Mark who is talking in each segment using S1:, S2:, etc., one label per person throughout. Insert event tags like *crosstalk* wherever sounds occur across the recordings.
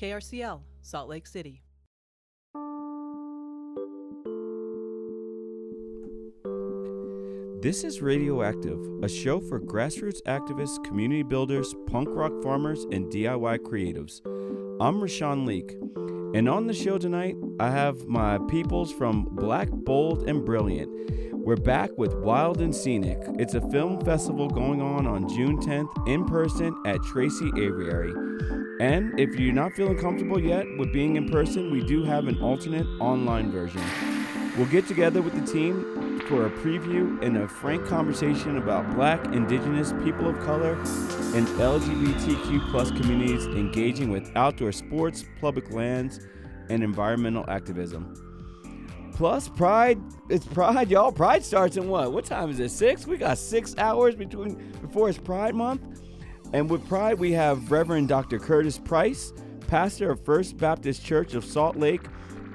S1: KRCL, Salt Lake City.
S2: This is Radioactive, a show for grassroots activists, community builders, punk rock farmers, and DIY creatives. I'm Rashawn Leak, and on the show tonight, I have my peoples from Black, Bold, and Brilliant. We're back with Wild and Scenic. It's a film festival going on on June 10th in person at Tracy Aviary. And if you're not feeling comfortable yet with being in person, we do have an alternate online version. We'll get together with the team for a preview and a frank conversation about black, indigenous, people of color, and LGBTQ plus communities engaging with outdoor sports, public lands, and environmental activism. Plus, Pride, it's Pride, y'all. Pride starts in what? What time is it? Six? We got six hours between before it's Pride Month. And with Pride, we have Reverend Dr. Curtis Price, pastor of First Baptist Church of Salt Lake,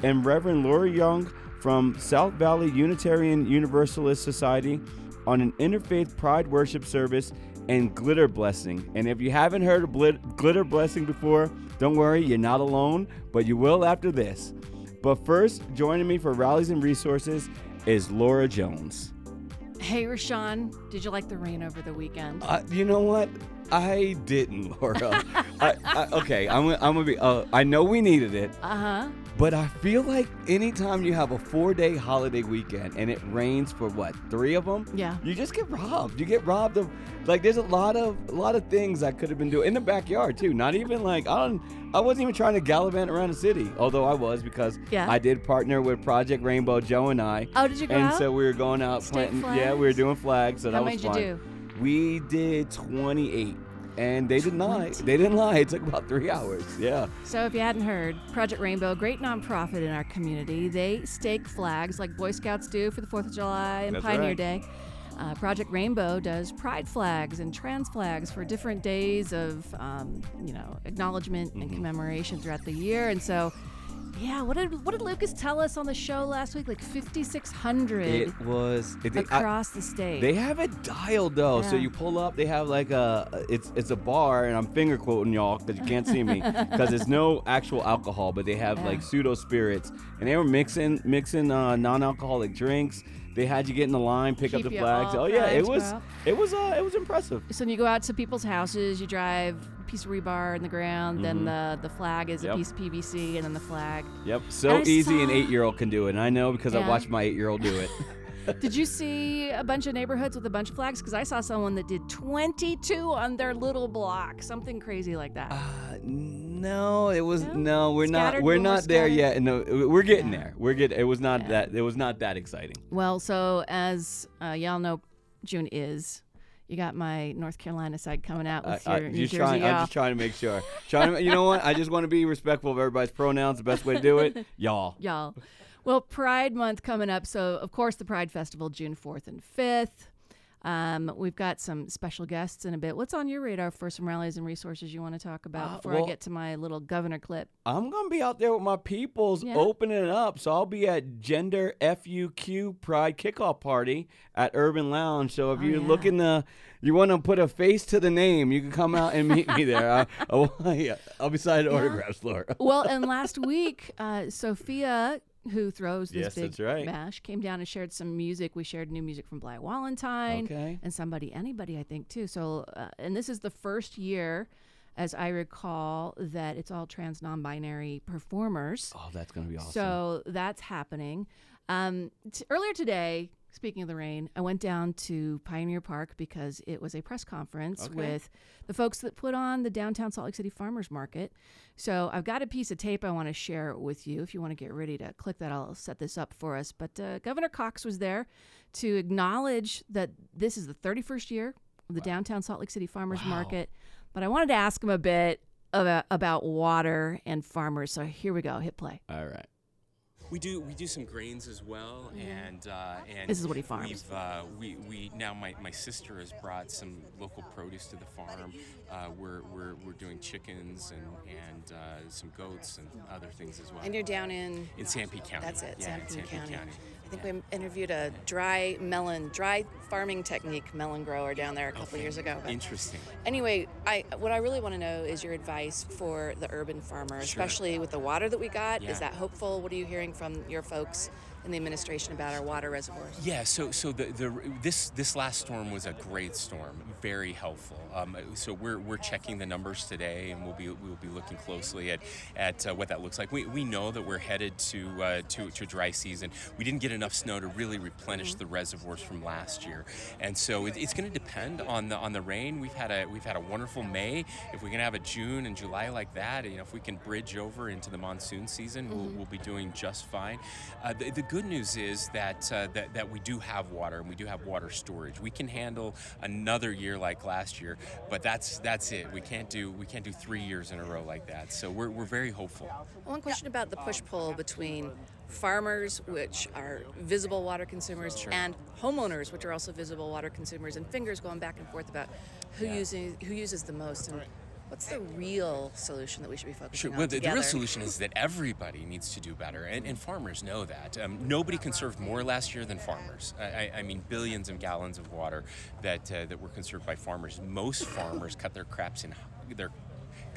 S2: and Reverend Laura Young from South Valley Unitarian Universalist Society on an interfaith pride worship service and glitter blessing. And if you haven't heard of blit- glitter blessing before, don't worry, you're not alone, but you will after this. But first, joining me for rallies and resources is Lara Jones.
S3: Hey, Rashawn, did you like the rain over the weekend?
S2: Uh, you know what? I didn't, Laura. *laughs* I, I, okay, I'm, gonna- I'm gonna be. Uh, I know we needed it,
S3: Uh huh.
S2: but I feel like anytime you have a four-day holiday weekend and it rains for what three of them,
S3: Yeah.
S2: you just get robbed. You get robbed of like there's a lot of a lot of things I could have been doing in the backyard too. Not even like I don't. I wasn't even trying to gallivant around the city, although I was because
S3: Yeah.
S2: I did partner with Project Rainbow, Joe and I.
S3: Oh, did you go
S2: and
S3: out?
S2: so we were going out
S3: State
S2: planting. Yeah, we were doing flags. So
S3: How
S2: that
S3: many
S2: was
S3: did you
S2: fun.
S3: do?
S2: We did 28. And they did not. They didn't lie. It took about three hours. Yeah.
S3: So, if you hadn't heard, Project Rainbow, great nonprofit in our community, they stake flags like Boy Scouts do for the 4th of July and
S2: That's
S3: Pioneer
S2: right.
S3: Day. Uh, Project Rainbow does pride flags and trans flags for different days of, um, you know, acknowledgement
S2: Mm-hmm.
S3: and commemoration throughout the year. And so, yeah, what did what did Lucas tell us on the show last week? Like 5,600
S2: It was. It, I-
S3: across the state.
S2: They have it dialed though, so you pull up. They have like a it's it's a bar, and I'm finger quoting y'all because you can't see me *laughs* because it's no actual alcohol, but they have like pseudo spirits, and they were mixing mixing uh, non-alcoholic drinks. They had you get in the line, pick up the
S3: you
S2: flags.
S3: all
S2: Oh yeah, it
S3: primed,
S2: was
S3: bro.
S2: it was uh it was impressive.
S3: So when you go out to people's houses, you drive a piece of rebar in the ground, then the, the flag is
S2: Mm-hmm. Yep.
S3: a piece of PVC, and then the flag.
S2: Yep, so
S3: I
S2: easy an
S3: saw-
S2: eight-year-old can do it, and I know because I
S3: Yeah.
S2: watched my eight-year-old do it. *laughs*
S3: Did you see a bunch of neighborhoods with a bunch of flags? Because I saw someone that did 22 on their little block, something crazy like that.
S2: Uh, no, it was
S3: No?
S2: no. We're not. We're not there yet. No, we're getting
S3: Yeah.
S2: there. We're getting. It was not
S3: Yeah.
S2: that. It was not that exciting.
S3: well, so as uh, y'all know, June is. You got my North Carolina side coming out
S2: I,
S3: with
S2: I,
S3: your New
S2: just
S3: Jersey
S2: trying. I'm just trying to make sure. Trying to. You know what? I just want to be respectful of everybody's pronouns. The best way to do it, *laughs* y'all.
S3: y'all. Well, Pride Month coming up. So, of course, the Pride Festival, June 4th and 5th. Um, we've got some special guests in a bit. What's on your radar for some rallies and resources you want to talk about
S2: Uh,
S3: before
S2: well-
S3: I get to my little governor clip?
S2: I'm gonna be out there with my peoples
S3: Yeah.
S2: opening it up. So I'll be at Gender FUQ Pride Kickoff Party at Urban Lounge. So if
S3: Oh,
S2: you're
S3: yeah.
S2: looking to, you want to put a face to the name, you can come out and meet me there. I, *laughs* I, yeah, *laughs* I'll be signing autographs, Laura.
S3: well, and *laughs* last week, uh, Sophia, who throws this
S2: Yes,
S3: big
S2: right.
S3: bash, came down and shared some music. We shared new music from Black Valentine
S2: Okay.
S3: and somebody, anybody, I think, too. So, uh, and this is the first year, as I recall, that it's all trans non-binary performers.
S2: Oh, that's gonna be awesome.
S3: So that's happening. Um, t- earlier today, speaking of the rain, I went down to Pioneer Park because it was a press conference
S2: Okay.
S3: with the folks that put on the downtown Salt Lake City Farmers Market. So I've got a piece of tape I want to share with you. If you want to get ready to click that, I'll set this up for us. But uh, Governor Cox was there to acknowledge that this is the 31st year of the downtown Salt Lake City Farmers
S2: Wow.
S3: Market. But I wanted to ask him a bit about, about water and farmers. So here we go. Hit play.
S2: All right.
S4: We do we do some grains as well, and uh, and
S3: This is what he farms.
S4: We've, uh, we we now my, my sister has brought some local produce to the farm. Uh, we're, we're we're doing chickens and and uh, some goats and other things as well.
S5: And you're down in.
S4: in Sanpete County.
S5: That's it,
S4: Yeah,
S5: Sanpete
S4: Sanpete
S5: County.
S4: County.
S5: I think we interviewed a dry melon, dry farming technique melon grower down there a couple
S4: Okay.
S5: years ago. but-
S4: Interesting.
S5: Anyway, I what I really want to know is your advice for the urban farmer, especially with the water that we got.
S4: Yeah.
S5: Is that hopeful? What are you hearing from your folks in the administration about our water reservoirs?
S4: Yeah, so so the, the this this last storm was a great storm, very helpful. Um, so we're, we're checking the numbers today, and we'll be we'll be looking closely at at uh, what that looks like. We, we know that we're headed to uh, to to dry season. We didn't get enough snow to really replenish the reservoirs from last year, and so it, it's going to depend on the on the rain. We've had a we've had a wonderful May. If we can have a June and July like that, you know, if we can bridge over into the monsoon season, we'll, we'll be doing just fine. Uh, the, the good news is that, uh, that that we do have water and we do have water storage. We can handle another year like last year, but that's that's it. We can't do we can't do three years in a row like that. So we're, we're very hopeful.
S5: One question about the push pull between farmers, which are visible water consumers,
S4: Sure.
S5: and homeowners, which are also visible water consumers, and fingers going back and forth about who
S4: Yeah.
S5: uses who uses the most and what's the real solution that we should be focusing
S4: Sure.
S5: on
S4: Well, the, the real solution is that everybody needs to do better, and, and farmers know that. Um, nobody conserved more last year than farmers. I, I, mean, billions of gallons of water that uh, that were conserved by farmers. Most farmers cut their crops in their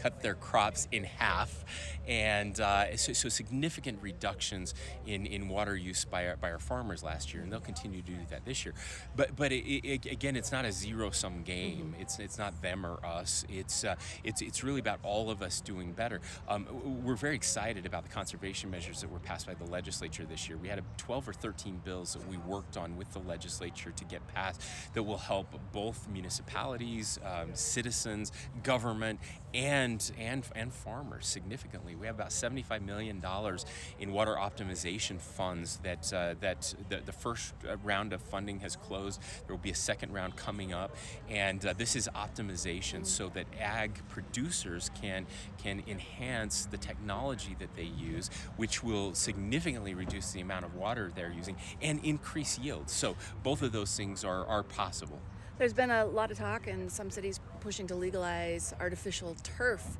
S4: cut their crops in half, and uh, so, so significant reductions in, in water use by our, by our farmers last year, and they'll continue to do that this year. But but it, it, again, it's not a zero sum game. It's it's not them or us. It's uh, it's it's really about all of us doing better. Um, we're very excited about the conservation measures that were passed by the legislature this year. We had a 12 or 13 bills that we worked on with the legislature to get passed that will help both municipalities, um, citizens, government, and and and farmers significantly. We have about 75 million dollars in water optimization funds that uh, that the, the first uh, round of funding has closed. There will be a second round coming up, and uh, this is optimization so that ag producers can can enhance the technology that they use, which will significantly reduce the amount of water they're using and increase yield. So both of those things are are possible.
S5: There's been a lot of talk in some cities pushing to legalize artificial turf.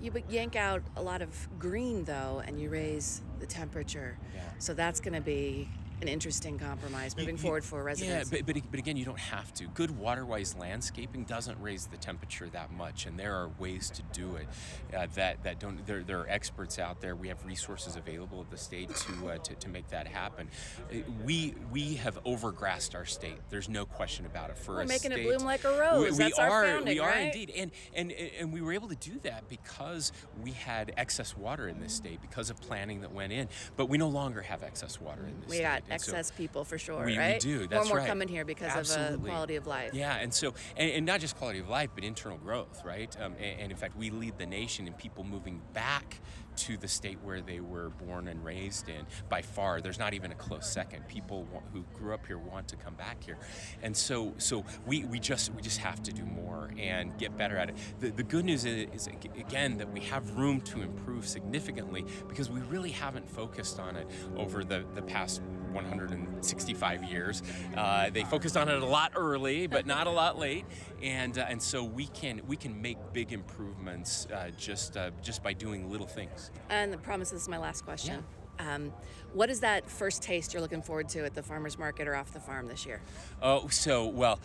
S5: You yank out a lot of green though, and you raise the temperature.
S4: Yeah.
S5: So that's going to be an interesting compromise moving
S4: You-
S5: forward for residents.
S4: Yeah, but, but, but again, you don't have to. Good water-wise landscaping doesn't raise the temperature that much, and there are ways to do it uh, that that don't. There, there are experts out there. We have resources available at the state to uh, to, to make that happen. Uh, We we have overgrassed our state. There's no question about it. For
S5: We're making it bloom like a rose.
S4: We, we
S5: That's our
S4: are.
S5: founding,
S4: we are
S5: right?
S4: indeed, and and and we were able to do that because we had excess water in this state because of planning that went in. But we no longer have excess water in this
S5: we
S4: state. And so-
S5: excess people for sure,
S4: we,
S5: right?
S4: we do.
S5: More
S4: That's
S5: and more
S4: right.
S5: coming here because of uh, quality of life.
S4: Yeah, and so and, and not just quality of life, but internal growth, right? Um, and, and in fact, we lead the nation in people moving back to the state where they were born and raised in. By far, there's not even a close second. People wa- who grew up here want to come back here, and so so we, we just we just have to do more and get better at it. The, the good news is, is again that we have room to improve significantly because we really haven't focused on it over the the past 165 years. Uh, they focused on it a lot early, but not a lot late, and uh, and so we can we can make big improvements uh, just uh, just by doing little things.
S5: And I promise this is my last question. Um, what is that first taste you're looking forward to at the farmer's market or off the farm this year?
S4: Oh, so well,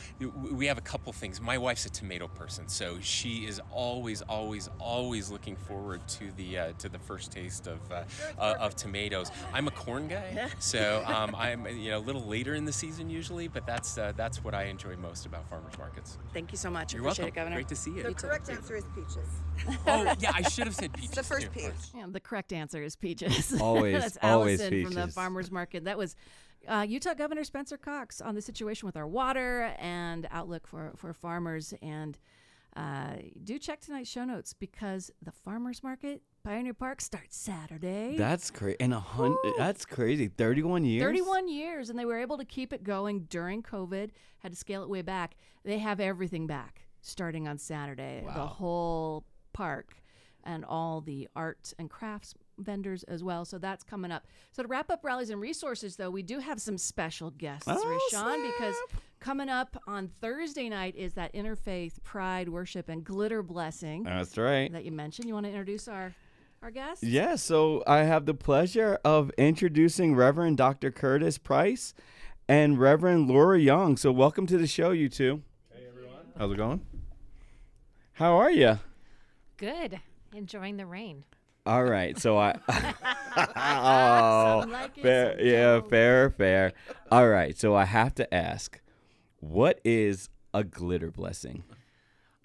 S4: we have a couple things. My wife's a tomato person, so she is always, always, always looking forward to the uh, to the first taste of uh, uh, of tomatoes. I'm a corn guy, *laughs* so um, I'm you know a little later in the season usually, but that's uh, that's what I enjoy most about farmers markets.
S5: Thank you so much.
S4: You're
S5: Appreciate
S4: welcome.
S5: it, Governor.
S4: Great to see you.
S6: The
S5: You too.
S6: correct answer is peaches.
S4: Oh yeah, I should have said *laughs* peaches.
S6: the first
S4: too,
S6: peach.
S3: Yeah, the correct answer is peaches.
S2: Always, *laughs*
S3: That's
S2: always
S3: Allison from the farmers market. That was uh, Utah Governor Spencer Cox on the situation with our water and outlook for for farmers. And uh, do check tonight's show notes because the farmers market Pioneer Park starts Saturday.
S2: That's crazy. And a hundred. That's crazy. Thirty-one years.
S3: 31 years, and they were able to keep it going during COVID. Had to scale it way back. They have everything back starting on Saturday. The whole park and all the art and crafts vendors as well. So that's coming up. So to wrap up rallies and resources, though, we do have some special guests,
S2: Oh,
S3: Rashawn, because coming up on Thursday night is that interfaith pride worship and glitter blessing
S2: That's right.
S3: that you mentioned. You want to introduce our our guest?
S2: Yeah, so I have the pleasure of introducing Reverend Dr. Curtis Price and Reverend Laura Young. So welcome to the show, you two. Hey everyone.
S6: How's it going?
S2: How are you?
S7: Good. Enjoying the rain.
S2: All right, so I. *laughs* oh,
S3: like
S2: fair, yeah, fair, fair. All right, so I have to ask, what is a glitter blessing?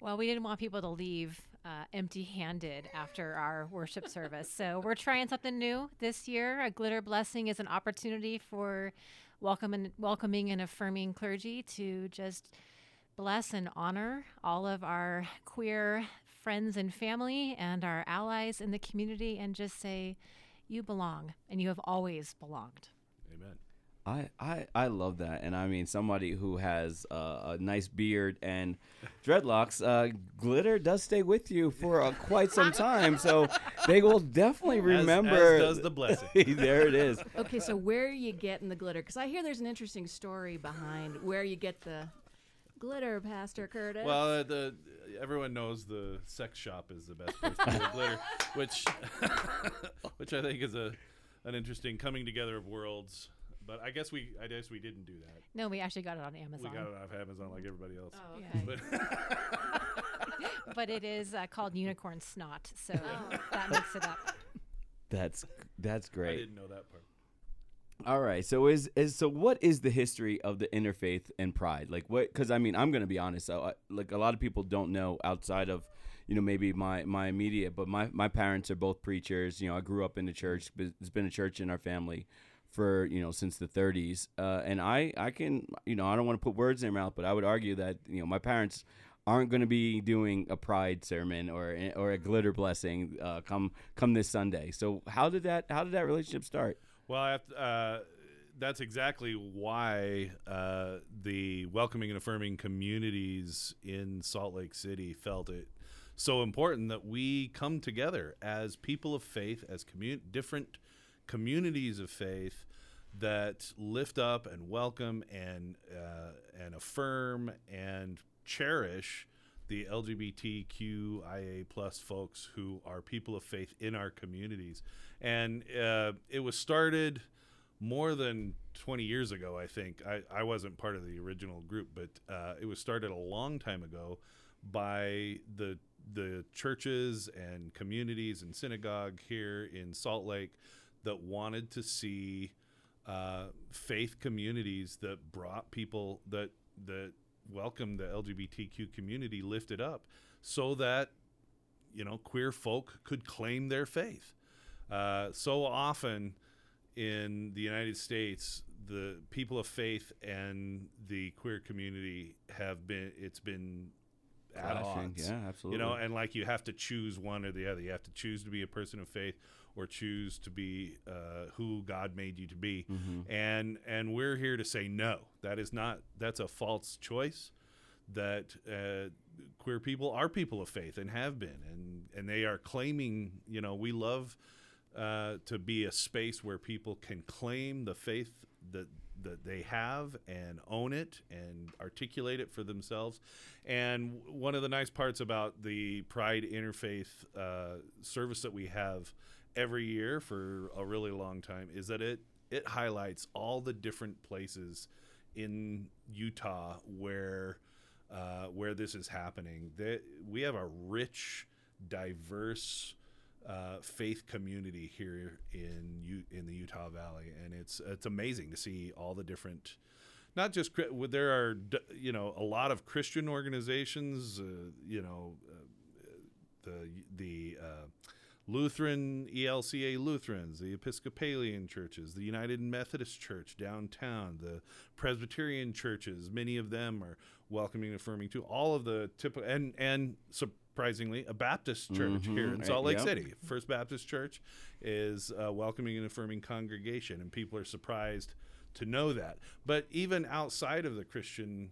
S7: Well, we didn't want people to leave uh, empty handed after our worship service. So we're trying something new this year. A glitter blessing is an opportunity for welcome and, welcoming and affirming clergy to just bless and honor all of our queer friends and family and our allies in the community and just say, you belong and you have always belonged.
S6: Amen.
S2: I, I, I love that, and I mean somebody who has uh, a nice beard and dreadlocks. Uh, glitter does stay with you for uh, quite some *laughs* time, so they will definitely remember.
S6: as does the blessing. *laughs*
S2: there it is.
S3: Okay, so where are you getting the glitter? Because I hear there's an interesting story behind where you get the glitter, Pastor Curtis.
S6: Well, uh, the everyone knows the sex shop is the best place to get *laughs* glitter, which *laughs* which I think is a an interesting coming together of worlds. But I guess we I guess we didn't do that.
S7: No, we actually got it on Amazon.
S6: We got it off Amazon like everybody else.
S3: oh, okay.
S6: But *laughs*
S7: but it is uh, called unicorn snot, so
S3: Oh.
S7: that makes it up.
S2: That's that's great.
S6: I didn't know that part.
S2: All right. So is is so what is the history of the interfaith and pride? Like what? Because I mean, I'm gonna be honest. So I, like a lot of people don't know outside of you know maybe my my immediate, but my my parents are both preachers. You know, I grew up in the church. There's been a church in our family for you know since the 30s, uh, and I I can you know I don't want to put words in their mouth, but I would argue that you know my parents aren't going to be doing a pride sermon or or a glitter blessing uh, come come this Sunday. So how did that how did that relationship start?
S6: Well, I have to, uh, that's exactly why uh, the welcoming and affirming communities in Salt Lake City felt it so important that we come together as people of faith, as commun- different communities of faith that lift up and welcome and uh, and affirm and cherish the LGBTQIA plus folks who are people of faith in our communities. And uh, it was started more than 20 years ago, I think. I, I wasn't part of the original group, but uh, it was started a long time ago by the the churches and communities and synagogue here in Salt Lake that wanted to see uh, faith communities that brought people that that welcomed the LGBTQ community lifted up, so that you know queer folk could claim their faith. Uh, so often in the United States, the people of faith and the queer community have been it's been at odds.
S2: Yeah, absolutely.
S6: You know, and like you have to choose one or the other. You have to choose to be a person of faith or choose to be uh, who God made you to be.
S2: Mm-hmm.
S6: And and we're here to say no. That is not. That's a false choice. That uh, queer people are people of faith and have been, and and they are claiming. You know, we love uh, to be a space where people can claim the faith that that they have and own it and articulate it for themselves. And one of the nice parts about the Pride Interfaith uh, service that we have every year for a really long time is that it it highlights all the different places in Utah where uh, where this is happening. That we have a rich, diverse uh, faith community here in U- in the Utah Valley, and it's it's amazing to see all the different. Not just there are you know a lot of Christian organizations, uh, you know, uh, the the uh, Lutheran ELCA Lutherans, the Episcopalian churches, the United Methodist Church downtown, the Presbyterian churches. Many of them are welcoming and affirming too. All of the typical and and surprisingly, a Baptist church here in
S2: Mhm.
S6: Salt Lake
S2: Yep.
S6: City. First Baptist Church is a welcoming and affirming congregation, and people are surprised to know that. But even outside of the Christian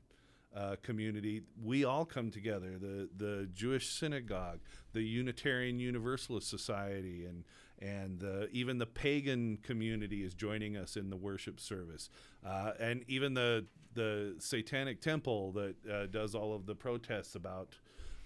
S6: uh, community, we all come together. The the Jewish synagogue, the Unitarian Universalist Society, and and the, even the pagan community is joining us in the worship service, uh, and even the the Satanic Temple that uh, does all of the protests about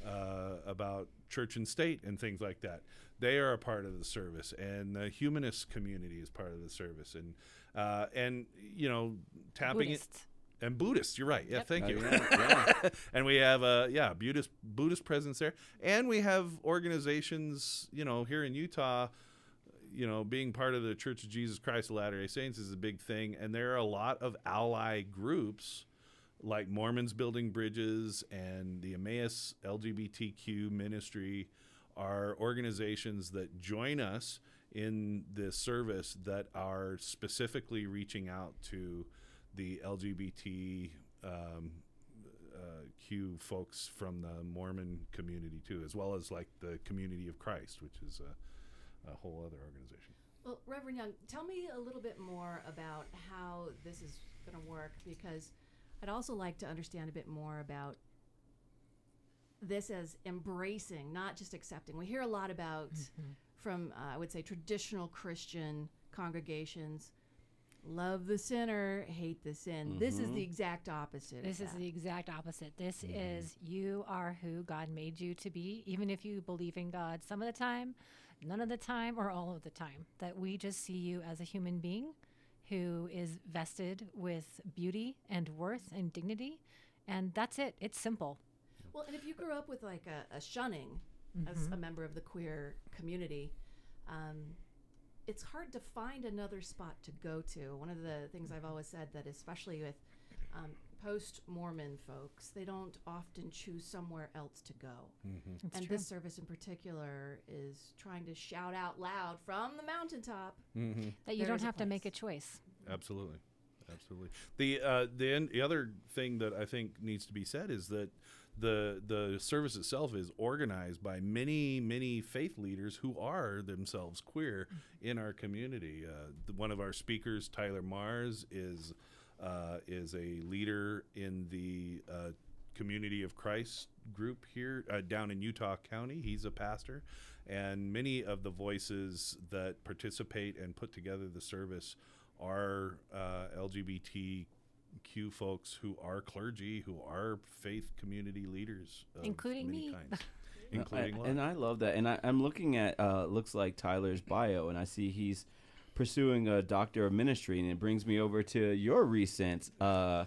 S6: uh, about church and state and things like that. They are a part of the service, and the humanist community is part of the service, and uh, and you know tapping it
S7: Buddhists.
S6: And Buddhists. You're right. Yeah,
S7: Yep.
S6: thank
S2: Oh,
S6: you.
S2: yeah, *laughs* yeah.
S6: and we have uh yeah Buddhist Buddhist presence there, and we have organizations you know here in Utah. You know, being part of the Church of Jesus Christ of Latter Day Saints is a big thing, and there are a lot of ally groups like Mormons Building Bridges and the Emmaus LGBTQ Ministry are organizations that join us in this service that are specifically reaching out to the LGBT um, uh, Q folks from the Mormon community too, as well as like the Community of Christ, which is a, a whole other organization.
S3: Well, Reverend Young, tell me a little bit more about how this is going to work because I'd also like to understand a bit more about this as embracing, not just accepting. We hear a lot about from, uh, I would say, traditional Christian congregations love the sinner, hate the sin. This is the mm-hmm. exact opposite.
S7: This
S3: of
S7: is
S3: that.
S7: the exact opposite. This mm-hmm. is you are who God made you to be, even if you believe in God some of the time, none of the time, or all of the time. That we just see you as a human being who is vested with beauty and worth and dignity. And that's it. It's simple.
S3: Well, and if you grew up with like a, a shunning as mm-hmm. a member of the queer community, um, it's hard to find another spot to go to. One of the things I've always said that, especially with um, post Mormon folks, they don't often choose somewhere else to go.
S7: It's
S3: and
S7: true.
S3: this service in particular is trying to shout out loud from the mountaintop.
S6: Mm-hmm.
S7: that you don't have to make a choice.
S6: Absolutely, absolutely. The uh, the the other thing that I think needs to be said is that the the service itself is organized by many many faith leaders who are themselves queer in our community. Uh, the, one of our speakers, Tyler Mars, is uh, is a leader in the uh, Community of Christ group here uh, down in Utah County. He's a pastor, and many of the voices that participate and put together the service are uh, LGBTQ folks who are clergy, who are faith community leaders, of
S7: Including
S6: many
S7: me.
S6: kinds, *laughs* including
S2: I, and I love that. And I, I'm looking at uh, looks like Tyler's bio, and I see he's pursuing a doctor of ministry, and it brings me over to your recent. Uh,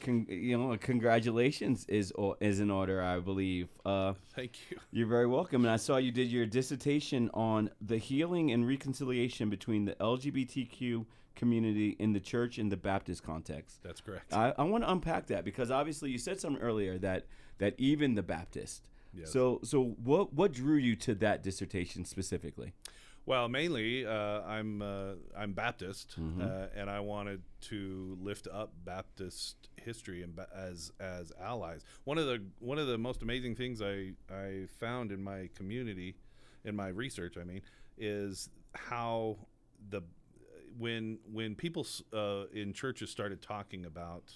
S2: con- you know, congratulations is o- is in order, I believe. Uh,
S6: Thank you.
S2: you're very welcome. And I saw you did your dissertation on the healing and reconciliation between the LGBTQ community in the church in the Baptist context.
S6: That's correct.
S2: I, I want to unpack that because obviously you said something earlier that that even the Baptist.
S6: Yes.
S2: So so what what drew you to that dissertation specifically?
S6: Well, mainly, uh, I'm uh, I'm Baptist, uh, and I wanted to lift up Baptist history and ba- as as allies. One of the one of the most amazing things I I found in my community, in my research, I mean, is how the when when people uh, in churches started talking about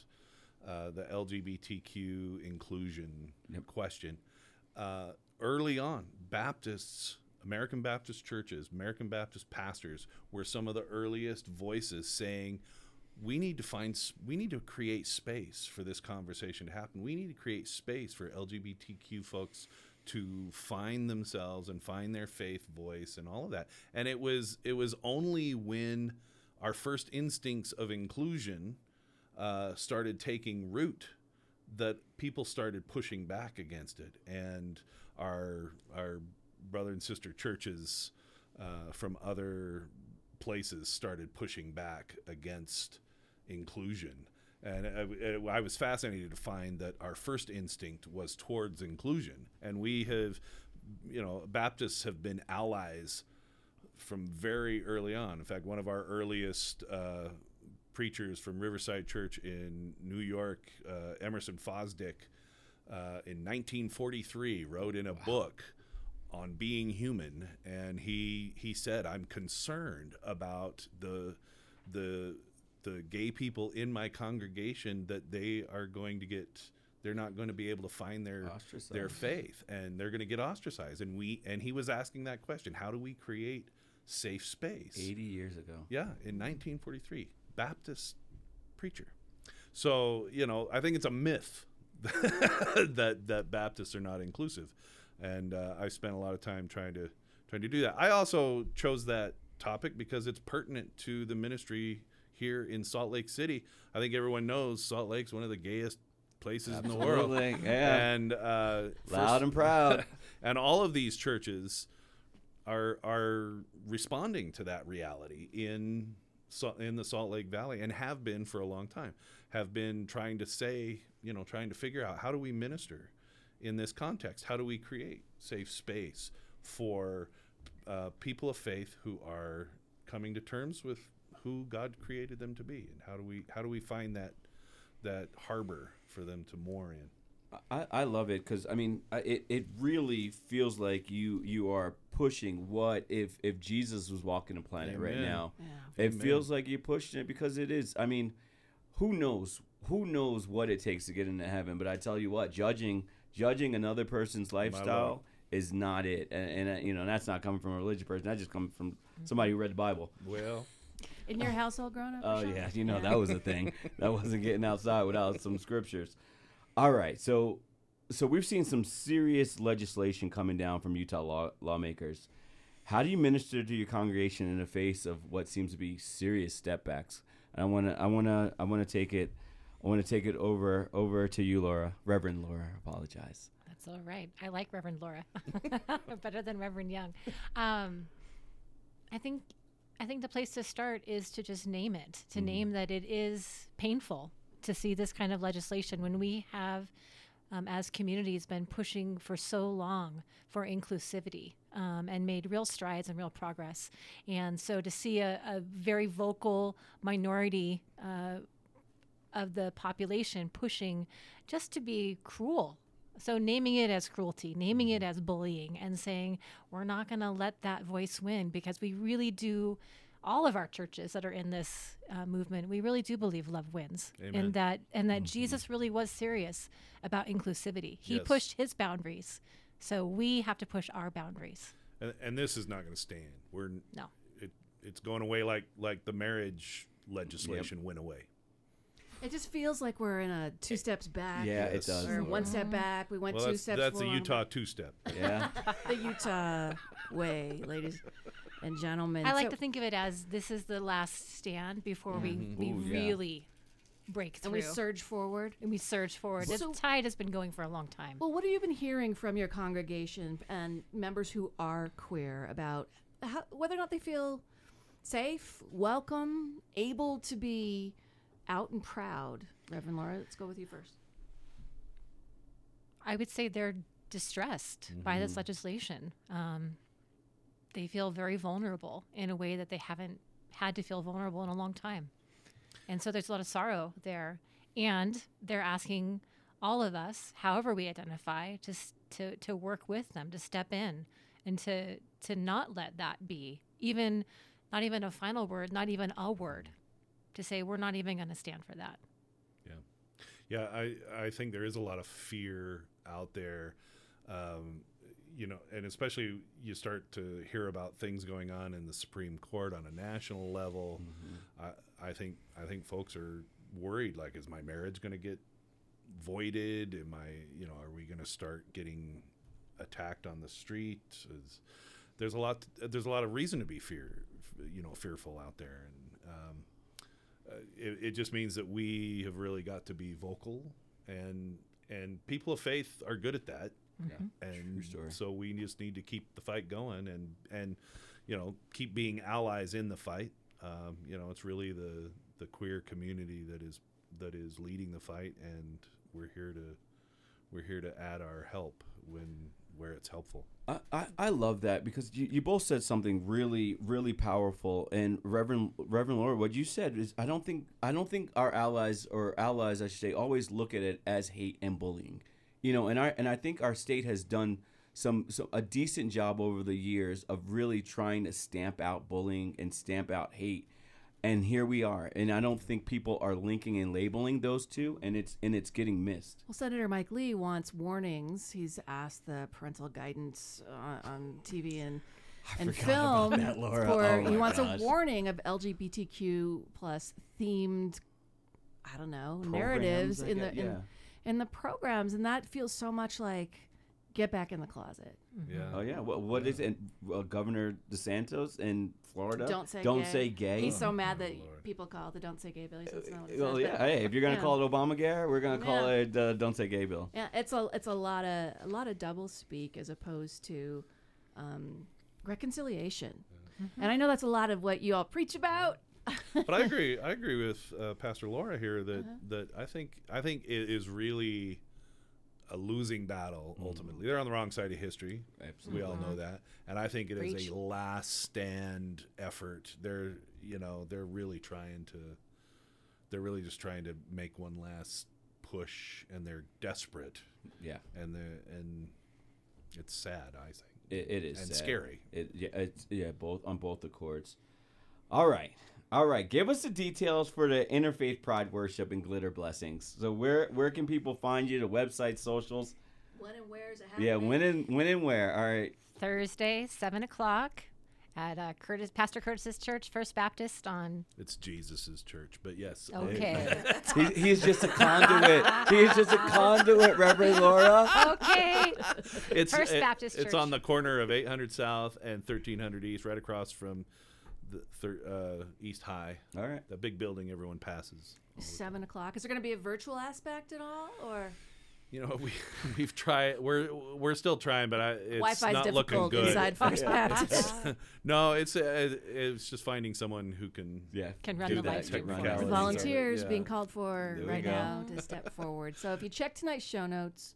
S6: uh, the LGBTQ inclusion question, uh, early on, Baptists, American Baptist churches, American Baptist pastors were some of the earliest voices saying, "We need to find, we need to create space for this conversation to happen. We need to create space for LGBTQ folks." to find themselves and find their faith voice and all of that and it was it was only when our first instincts of inclusion uh, started taking root that people started pushing back against it, and our our brother and sister churches uh, from other places started pushing back against inclusion. And I, I was fascinated to find that our first instinct was towards inclusion, and we have, you know, Baptists have been allies from very early on. In fact, one of our earliest uh, preachers from Riverside Church in New York, uh, Emerson Fosdick, uh, in 1943, wrote in a book on being human, and he he said, "I'm concerned about the the the gay people in my congregation that they are going to get." They're not going to be able to find their their faith, and they're going to get ostracized. And we and he was asking that question: How do we create safe space.
S2: 80 years ago.
S6: Yeah, in 1943, Baptist preacher. So you know, I think it's a myth *laughs* that that Baptists are not inclusive, and uh, I spent a lot of time trying to trying to do that. I also chose that topic because it's pertinent to the ministry here in Salt Lake City. I think everyone knows Salt Lake's one of the gayest places in the world,
S2: Absolutely, yeah.
S6: and uh,
S2: Loud and proud. *laughs*
S6: and all of these churches are are responding to that reality in in the Salt Lake Valley and have been for a long time. Have been trying to say, you know, trying to figure out how do we minister in this context? How do we create safe space for uh, people of faith who are coming to terms with who God created them to be, and how do we how do we find that that harbor for them to moor in?
S2: I, I love it because I mean I- it, it really feels like you you are pushing what if if Jesus was walking the planet right now.
S3: Yeah.
S2: It
S6: Amen.
S2: feels like you're pushing it because it is. I mean, who knows who knows what it takes to get into heaven? But I tell you what, judging judging another person's lifestyle is not it, and, and uh, you know that's not coming from a religious person. That just comes from somebody who read the Bible.
S6: Well,
S3: In your household growing up?
S2: Oh
S3: Rashawn?
S2: yeah, you know that was a thing. *laughs* that wasn't getting outside without some scriptures. All right, so so we've seen some serious legislation coming down from Utah law, lawmakers. How do you minister to your congregation in the face of what seems to be serious stepbacks? And I want to I want to I want to take it I want to take it over over to you, Laura, Reverend Laura. I apologize.
S7: That's all right. I like Reverend Laura *laughs* better than Reverend Young. Um, I think I think the place to start is to just name it. To name that it is painful to see this kind of legislation when we have, um, as communities, been pushing for so long for inclusivity um, and made real strides and real progress. And so to see a, a very vocal minority. Uh, of the population pushing just to be cruel. So naming it as cruelty, naming it as bullying, and saying we're not going to let that voice win because we really do. All of our churches that are in this uh, movement, we really do believe love wins,
S6: Amen.
S7: and that and that Jesus really was serious about inclusivity. He
S6: Yes.
S7: pushed his boundaries, so we have to push our boundaries.
S6: and, and this is not going to stand. We're
S7: No.
S6: it, it's going away like like the marriage legislation went away.
S3: It just feels like we're in a two steps back.
S2: Yeah,
S6: Yes.
S2: it does.
S3: Or one step back. We went
S6: Well,
S3: two
S6: that's,
S3: steps
S6: that's a. Utah two step.
S2: Yeah. *laughs*
S3: the Utah way, ladies and gentlemen.
S7: I like
S3: So-
S7: to think of it as this is the last stand before we, we
S2: Ooh, yeah.
S7: really break through.
S3: and we surge forward.
S7: and we surge forward.
S3: So-
S7: the tide has been going for a long time.
S3: Well, what have you been hearing from your congregation and members who are queer about how, whether or not they feel safe, welcome, able to be out and proud? Reverend Laura, let's go with you first.
S7: I would say they're distressed by this legislation. Um, they feel very vulnerable in a way that they haven't had to feel vulnerable in a long time. And so there's a lot of sorrow there. And they're asking all of us, however we identify, to, to, to work with them, to step in and to, to not let that be even, not even a final word, not even a word, to say we're not even going to stand for that.
S6: Yeah. Yeah, I, I think there is a lot of fear out there, um, you know, and especially you start to hear about things going on in the Supreme Court on a national level. I, I think I think folks are worried. Like, is my marriage going to get voided? Am I, you know, are we going to start getting attacked on the street? Is, there's a lot. There's a lot of reason to be fear, you know, fearful out there, and um, uh, it, it just means that we have really got to be vocal and and people of faith are good at that
S2: Yeah.
S6: and
S2: True story.
S6: so we just need to keep the fight going and and you know keep being allies in the fight um, you know it's really the the queer community that is that is leading the fight and we're here to we're here to add our help when where it's helpful
S2: I, I, I love that because you, you both said something really really powerful and Reverend Reverend Laura what you said is I don't think I don't think our allies or allies I should say always look at it as hate and bullying you know and I and I think our state has done some, some a decent job over the years of really trying to stamp out bullying and stamp out hate and here we are and I don't think people are linking and labeling those two and it's and it's getting missed
S3: Well, Senator Mike Lee wants warnings. He's asked the parental guidance uh, on TV and and
S2: forgot about
S3: film
S2: that, Laura.
S3: for
S2: Oh
S3: he wants
S2: gosh.
S3: a warning of LGBTQ plus themed I don't know narratives
S2: Programs, I
S3: in the in,
S2: yeah.
S3: In the programs and that feels so much like get back in the closet.
S6: Yeah.
S2: Oh yeah. What what is it? Uh, Governor DeSantis in Florida.
S3: Don't say
S2: Don't
S3: gay.
S2: say gay.
S3: He's so mad that
S6: Lord.
S3: people call it the don't say gay bill. He says, "No,
S2: well,
S3: says,"
S2: yeah. Hey, if you're gonna
S3: yeah.
S2: call it Obamacare, we're gonna call
S3: Yeah.
S2: it uh, "Don't Say Gay" bill.
S3: Yeah, it's a it's a lot of a lot of double speak as opposed to um, reconciliation. And I know that's a lot of what you all preach about. *laughs*
S6: but I agree. I agree with uh, Pastor Laura here that
S3: Uh-huh.
S6: that I think I think it is really a losing battle.
S2: Mm-hmm.
S6: Ultimately, they're on the wrong side of history. We all know that, and I think it is
S3: Preach.
S6: a last stand effort. They're you know they're really trying to. They're really just trying to make one last push, and they're desperate,
S2: Yeah.
S6: and the and it's sad. I think.
S2: It, it is
S6: And
S2: sad.
S6: scary.
S2: It yeah, it's yeah, both on both the courts. All right. All right, give us the details for the Interfaith Pride Worship and Glitter Blessings. So where where can people find you? The website, socials.
S3: When and where is it happening?
S2: Yeah, when and when and where? All right.
S7: Thursday, seven o'clock, at uh, Curtis Pastor Curtis's church, First Baptist on.
S6: It's Jesus's church, but yes.
S7: Okay. *laughs*
S2: He, he's just a conduit. He's just a conduit, Reverend Laura.
S7: okay.
S6: it's
S7: First
S6: it-
S7: Baptist
S6: It's
S7: Church.
S6: on the corner of 800 South and 1300 East, right across from the thir- uh, East High,
S2: All right.
S6: the big building everyone passes.
S3: Seven o'clock. Is there going to be a virtual aspect at all, or
S6: You know, *laughs* we we've tried. We're we're still trying, but I, it's
S3: Wi-Fi's
S6: not looking
S3: difficult
S6: good.
S3: inside First *laughs* Baptist? *laughs*
S6: no, it's uh, it's just finding someone who can.
S2: Yeah.
S7: Can run
S2: do
S7: the live stream
S2: run
S7: for
S2: that
S3: Volunteers
S6: Yeah.
S3: being called for
S2: There
S3: right now to step forward. So if you check tonight's show notes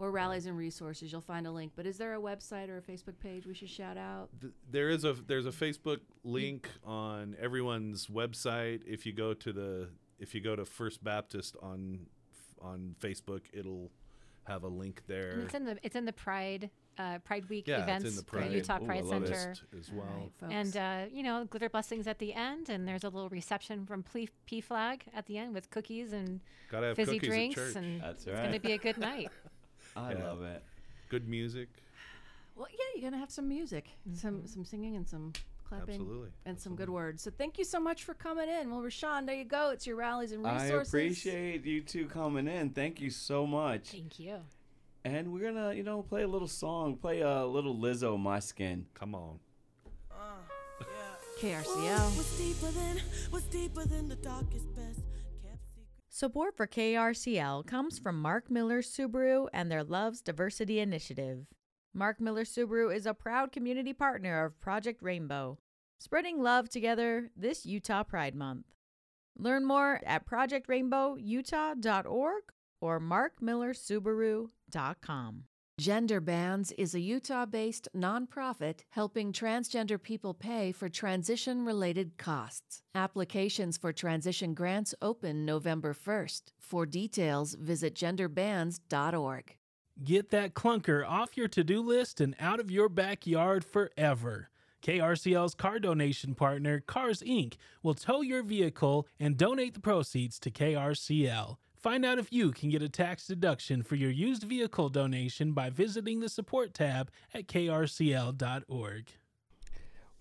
S3: or rallies and resources, you'll find a link. But is there a website or a Facebook page we should shout out?
S6: Th- There is a there's a Facebook link on everyone's website. If you go to the if you go to First Baptist on on Facebook, it'll have a link there.
S7: And it's in the it's in the Pride uh, Pride Week
S6: yeah,
S7: events
S6: it's in the
S7: for
S6: Pride,
S7: Utah
S2: Ooh,
S7: Pride
S2: I.
S7: Center.
S6: as well.
S3: right.
S7: And uh, you know, glitter blessings at the end, and there's a little reception from P, PFLAG at the end with cookies and
S6: Gotta have
S7: fizzy
S6: cookies
S7: drinks,
S6: church.
S7: and
S2: That's
S7: it's going to be a good night. *laughs*
S2: I
S6: Yeah.
S2: love it.
S6: Good music.
S3: well, yeah, you're gonna have some music, some mm-hmm. some singing, and some clapping,
S6: Absolutely.
S3: and some good words. So thank you so much for coming in. Well, Rashawn, there you go. It's your rallies and resources.
S2: I
S3: resources.
S2: appreciate you two coming in. Thank you so much.
S7: Thank you.
S2: And we're gonna, you know, play a little song. Play a little Lizzo, "My Skin."
S6: Come on.
S3: Uh, *laughs* KRCL.
S8: What's deeper than, what's deeper than the darkest best kept secret?
S9: Support for KRCL comes from Mark Miller Subaru and their Loves Diversity Initiative. Mark Miller Subaru is a proud community partner of Project Rainbow, spreading love together this Utah Pride Month. Learn more at projectrainbowutah.org or markmillersubaru.com.
S3: Gender Bands is a Utah based nonprofit helping transgender people pay for transition related costs. Applications for transition grants open November 1st. For details, visit genderbands.org.
S10: Get that clunker off your to do list and out of your backyard forever. KRCL's car donation partner, Cars Inc., will tow your vehicle and donate the proceeds to KRCL. Find out if you can get a tax deduction for your used vehicle donation by visiting the support tab at krcl.org.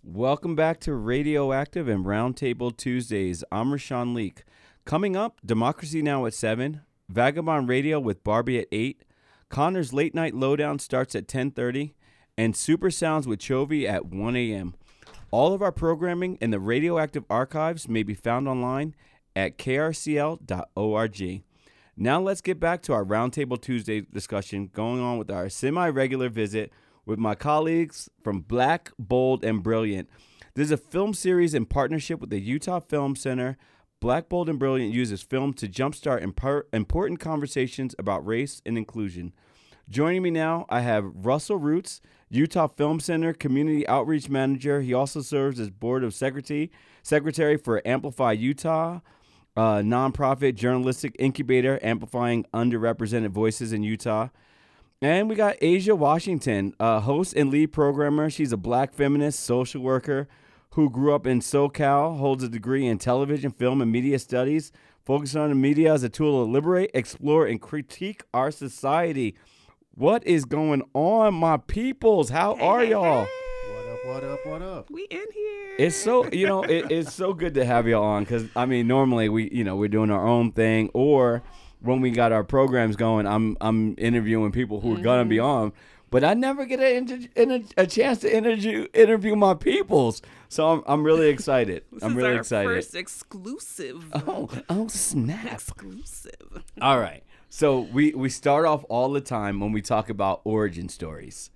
S2: Welcome back to Radioactive and Roundtable Tuesdays. I'm Rashawn Leak. Coming up, Democracy Now! at 7, Vagabond Radio with Barbie at 8, Connor's Late Night Lowdown starts at 10.30, and Super Sounds with Chovy at 1 a.m. All of our programming in the Radioactive archives may be found online at krcl.org. Now let's get back to our Roundtable Tuesday discussion going on with our semi-regular visit with my colleagues from Black, Bold, and Brilliant. This is a film series in partnership with the Utah Film Center. Black, Bold, and Brilliant uses film to jumpstart impar- important conversations about race and inclusion. Joining me now, I have Russell Roots, Utah Film Center Community Outreach Manager. He also serves as Board of Secretary, Secretary for Amplify Utah, a nonprofit journalistic incubator amplifying underrepresented voices in Utah. And we got Asia Washington, host and lead programmer. She's a black feminist social worker who grew up in SoCal, holds a degree in television, film, and media studies, focusing on the media as a tool to liberate, explore, and critique our society. What is going on, my peoples? How are y'all?
S6: What up?
S11: What up?
S12: We in here.
S2: It's so you know it, it's so good to have y'all on because I mean normally we you know we're doing our own thing or when we got our programs going I'm I'm interviewing people who are gonna be mm-hmm. on but I never get a, inter- a, a chance to interview interview my peoples so I'm I'm really excited *laughs*
S12: This
S2: I'm
S12: is
S2: really
S12: our
S2: excited
S12: First exclusive. *laughs*
S2: oh oh snap
S12: Exclusive.
S2: all right so we we start off all the time when we talk about origin stories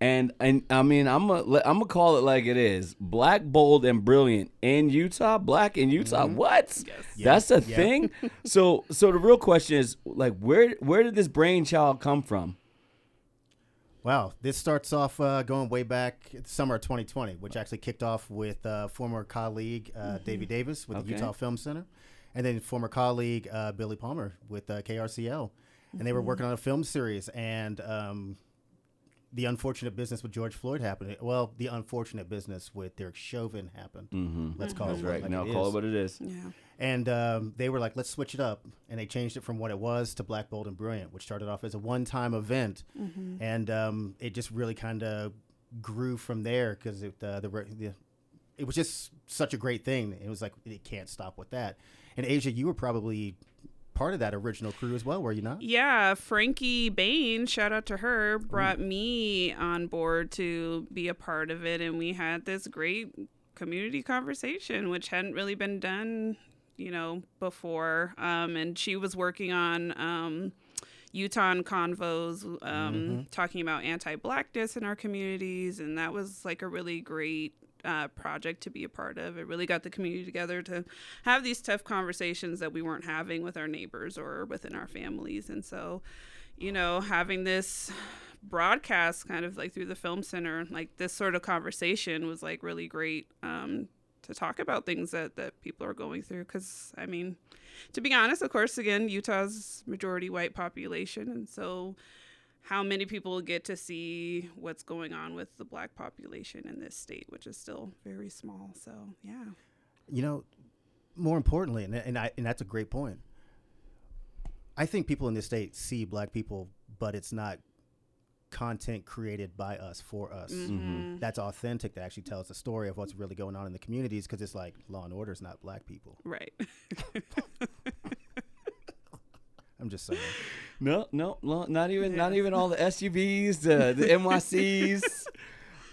S2: and and I mean I'm gonna I'm gonna call it like it is. Black, bold, and brilliant in Utah. Black in Utah. What? That's a
S11: Yeah.
S2: thing. *laughs* so so the real question is like where where did this brainchild come from?
S11: Wow, this starts off uh, going way back summer of 2020, which actually kicked off with uh, former colleague uh, Davey Davis with
S2: Okay.
S11: the Utah Film Center, and then former colleague uh, Billy Palmer with uh, KRCL, and they were working on a film series. And um, the unfortunate business with George Floyd happened. Well, the unfortunate business with Derek Chauvin happened.
S2: Mm-hmm.
S11: Let's call
S2: That's
S11: it
S2: right.
S11: Like
S2: now
S11: it
S2: call
S11: is.
S2: it what it is.
S12: Yeah.
S11: And um, they were like, let's switch it up. And they changed it from what it was to Black, Bold, and Brilliant, which started off as a one time event. And um, it just really kind of grew from there because it, uh, the, the, it was just such a great thing. It was like, it can't stop with that. And Asia, you were probably part of that original crew as well, were you not?
S12: Yeah, Frankie Bain, shout out to her, brought me on board to be a part of it. And we had this great community conversation, which hadn't really been done, you know, before. Um, and she was working on um, Utah convos, um, talking about anti blackness in our communities. And that was like a really great uh, project to be a part of. It really got the community together to have these tough conversations that we weren't having with our neighbors or within our families. And so, you know, having this broadcast kind of like through the film center, like this sort of conversation was like really great um, to talk about things that, that people are going through. Because, I mean, to be honest, of course, again, Utah's majority white population. And so, how many people get to see what's going on with the black population in this state, which is still very small. So, yeah.
S11: You know, more importantly, and, and, I, and that's a great point. I think people in this state see black people, but it's not content created by us for us.
S12: Mm-hmm.
S11: That's authentic. That actually tells the story of what's really going on in the communities because it's like Law and Order is not black people.
S12: Right. *laughs*
S11: I'm just saying. *laughs*
S2: No, no, no, not even not even all the SVUs, the the *laughs* NYCs.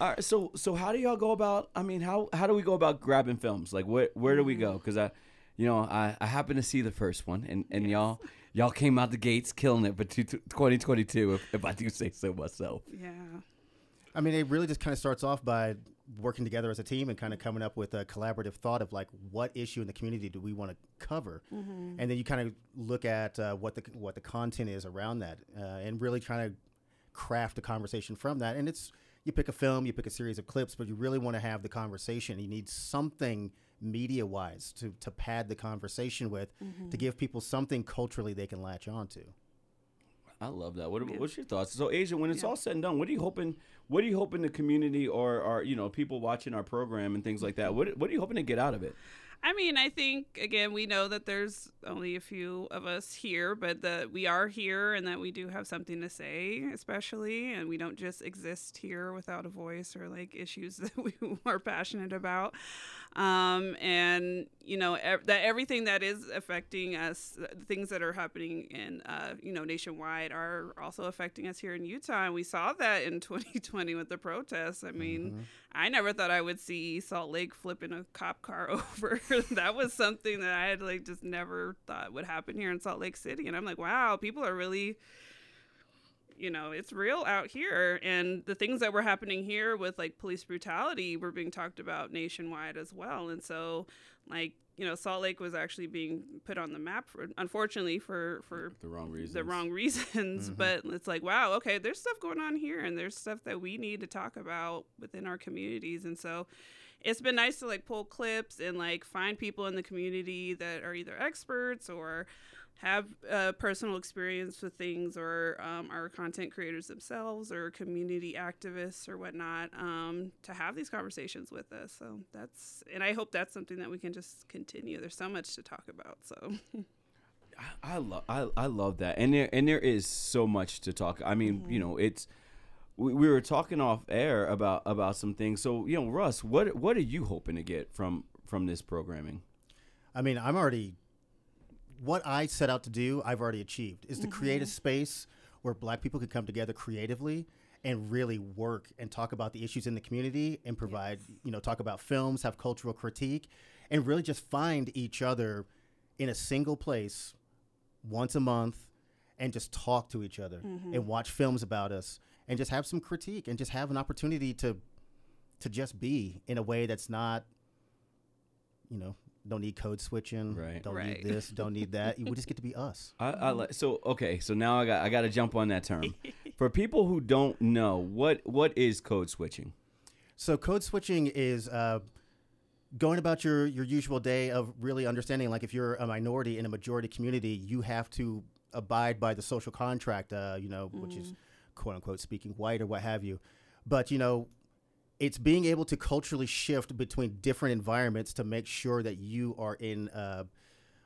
S2: All right, so so how do y'all go about? I mean, how how do we go about grabbing films? Like, where where do we go? Mm. Because I, you know, I I happen to see the first one, and and y'all y'all came out the gates killing it for 2022, if, if I do say so myself.
S12: yeah.
S11: I mean, it really just kind of starts off by working together as a team and kind of coming up with a collaborative thought of like what issue in the community do we want to cover, and then you kind of look at uh, what the what the content is around that, uh, and really trying to craft a conversation from that. And it's you pick a film, you pick a series of clips, but you really want to have the conversation. You need something media wise to to pad the conversation with to give people something culturally they can latch onto.
S2: I love that. What, what's your thoughts? So, Asia, when it's all said and done, what are you hoping? What are you hoping the community or, or you know people watching our program and things like that? What what are you hoping to get out of it?
S12: I mean, I think again, we know that there's only a few of us here, but that we are here and that we do have something to say, especially, and we don't just exist here without a voice or like issues *laughs* that we are passionate about. Um, and you know ev- that everything that is affecting us, the things that are happening in uh, you know nationwide, are also affecting us here in Utah, and we saw that in *laughs* 2020 with the protests. I mean, I never thought I would see Salt Lake flipping a cop car *laughs* over. *laughs* that was something that I had like just never thought would happen here in Salt Lake City. And I'm like, wow, people are really you know, it's real out here. And the things that were happening here with like police brutality were being talked about nationwide as well. And so like, you know, Salt Lake was actually being put on the map for unfortunately for for
S2: The wrong reasons.
S12: the wrong reasons. Mm-hmm. But it's like, wow, okay, there's stuff going on here and there's stuff that we need to talk about within our communities. And so it's been nice to like pull clips and like find people in the community that are either experts or have uh, personal experience with things or um, are content creators themselves or community activists or whatnot um, to have these conversations with us. So that's, and I hope that's something that we can just continue. There's so much to talk about. So *laughs*
S2: I love I, I love that, and there and there is so much to talk. I mean, you know, it's we, we were talking off air about about some things. So you know, Russ, what what are you hoping to get from from this programming?
S11: I mean, I'm already what I set out to do. I've already achieved is to create a mm-hmm. space where Black people could come together creatively and really work and talk about the issues in the community and provide, you know, talk about films, have cultural critique, and really just find each other in a single place once a month and just talk to each other mm-hmm. and watch films about us and just have some critique and just have an opportunity to to just be in a way that's not you know don't need code switching
S2: Right.
S11: don't
S12: Right.
S11: need this don't need that *laughs* we just get to be us
S2: I, I like so okay. So now I got I got to jump on that term. *laughs* For people who don't know, what what is code switching?
S11: so code switching is uh, going about your your usual day of really understanding like if you're a minority in a majority community you have to abide by the social contract uh, you know which is quote unquote speaking white or what have you but you know it's being able to culturally shift between different environments to make sure that you are in uh,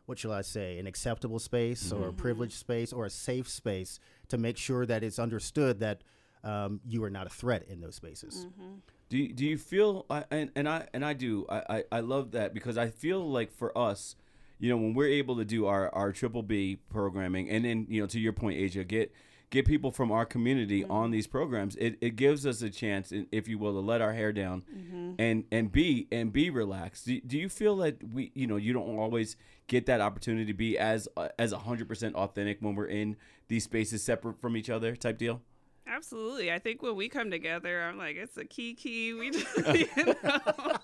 S11: what shall I say, an acceptable space or a privileged space or a safe space to make sure that it's understood that um, you are not a threat in those spaces.
S2: Do you, do you feel I, and and I and I do I, I I love that because I feel like for us, you know, when we're able to do our our triple B programming and then you know to your point, Asia, get get people from our community on these programs, it, it gives us a chance, if you will, to let our hair down and and be and be relaxed. Do, do you feel that we you know you don't always get that opportunity to be as uh, as hundred percent authentic when we're in these spaces separate from each other type deal?
S12: Absolutely. I think when we come together, I'm like, it's a key key. We *laughs* just, you know, *laughs*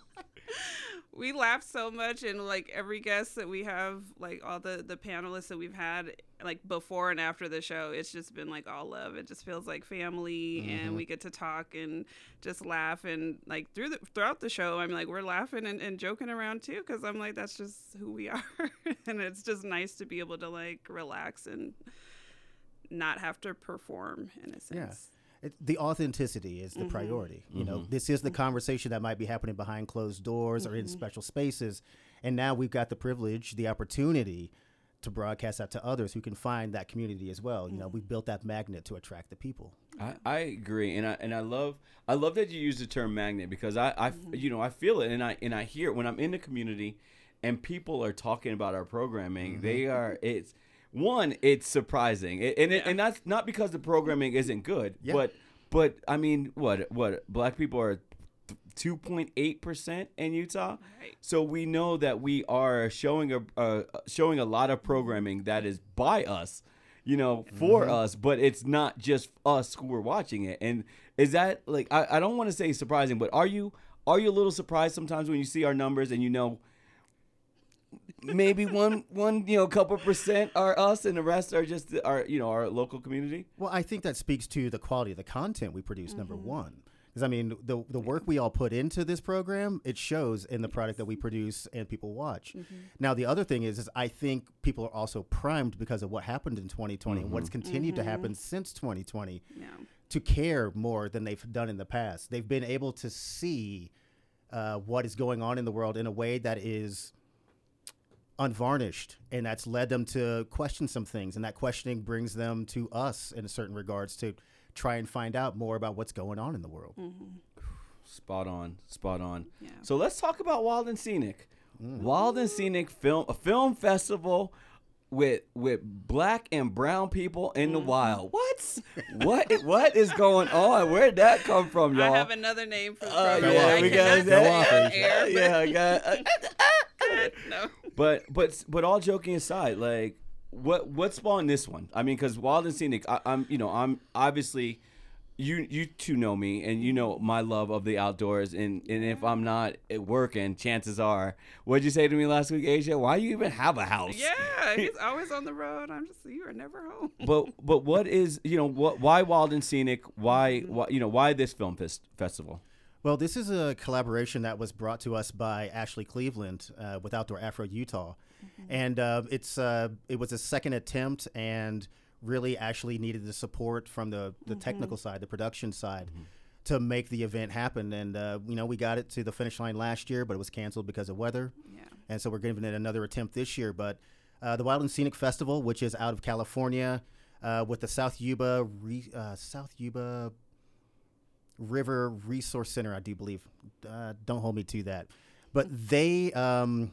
S12: we laugh so much, and like every guest that we have, like all the the panelists that we've had, like before and after the show, it's just been like all love. It just feels like family, and mm-hmm. we get to talk and just laugh, and like through the throughout the show, I'm like we're laughing and, and joking around too, because I'm like that's just who we *laughs* are, and it's just nice to be able to like relax and not have to perform in a sense.
S11: Yeah. It, the authenticity is the mm-hmm. priority. You know, mm-hmm. this is the conversation that might be happening behind closed doors or in mm-hmm. special spaces. And now we've got the privilege, the opportunity to broadcast that to others who can find that community as well. You know, we've built that magnet to attract the people.
S2: I, I agree, and I and I love I love that you use the term magnet because I, I you know I feel it and I and I hear it when I'm in the community, and people are talking about our programming. They are it's one it's surprising and and, it, and that's not because the programming isn't good,
S11: Yeah.
S2: but but I mean what what black people are. 2.8% in Utah.
S12: Right.
S2: So we know that we are showing a uh, showing a lot of programming that is by us, you know, for us, but it's not just us who are watching it. And is that like I, I don't want to say surprising, but are you are you a little surprised sometimes when you see our numbers and you know maybe one one you know couple percent are us and the rest are just our you know our local community?
S11: Well, I think that speaks to the quality of the content we produce, number mm-hmm. one. Because, I mean, the, the work we all put into this program, it shows in the product that we produce and people watch. Mm-hmm. Now, the other thing is, is I think people are also primed because of what happened in 2020 and what's mm-hmm. continued to happen since 2020
S12: Yeah.
S11: to care more than they've done in the past. They've been able to see uh, what is going on in the world in a way that is unvarnished, and that's led them to question some things. And that questioning brings them to us in certain regards to try and find out more about what's going on in the world. Mm-hmm.
S2: Spot on, spot on.
S12: Yeah.
S2: So let's talk about Wild and Scenic. Mm. Wild and Scenic film a film festival with with black and brown people in the wild. What? what what is going on? Where'd that come from, y'all?
S12: I have another name for
S2: Uh, yeah,
S12: I
S2: we got that.
S12: air,
S2: yeah, I got, uh, *laughs*
S12: no.
S2: but but but all joking aside, like what what spawned this one? I mean, because Wild and Scenic, I, I'm you know I'm obviously you you two know me and you know my love of the outdoors and and if I'm not at working, chances are, what'd you say to me last week, Asia? Why you even have a house?
S12: Yeah, *laughs* he's always on the road. I'm just you are never home.
S2: But *laughs* but what is you know what why Wild and Scenic? Why why you know why this film fest, festival?
S11: Well, this is a collaboration that was brought to us by Ashley Cleveland uh, with Outdoor Afro Utah, and uh, it's uh, it was a second attempt and really actually needed the support from the the technical side, the production side. To make the event happen, and uh, you know we got it to the finish line last year, but it was canceled because of weather.
S12: Yeah.
S11: and so we're giving it another attempt this year. But uh, the Wild and Scenic Festival, which is out of California, uh, with the South Yuba, re, uh, South Yuba River Resource Center, I do believe. Uh, don't hold me to that, but they um,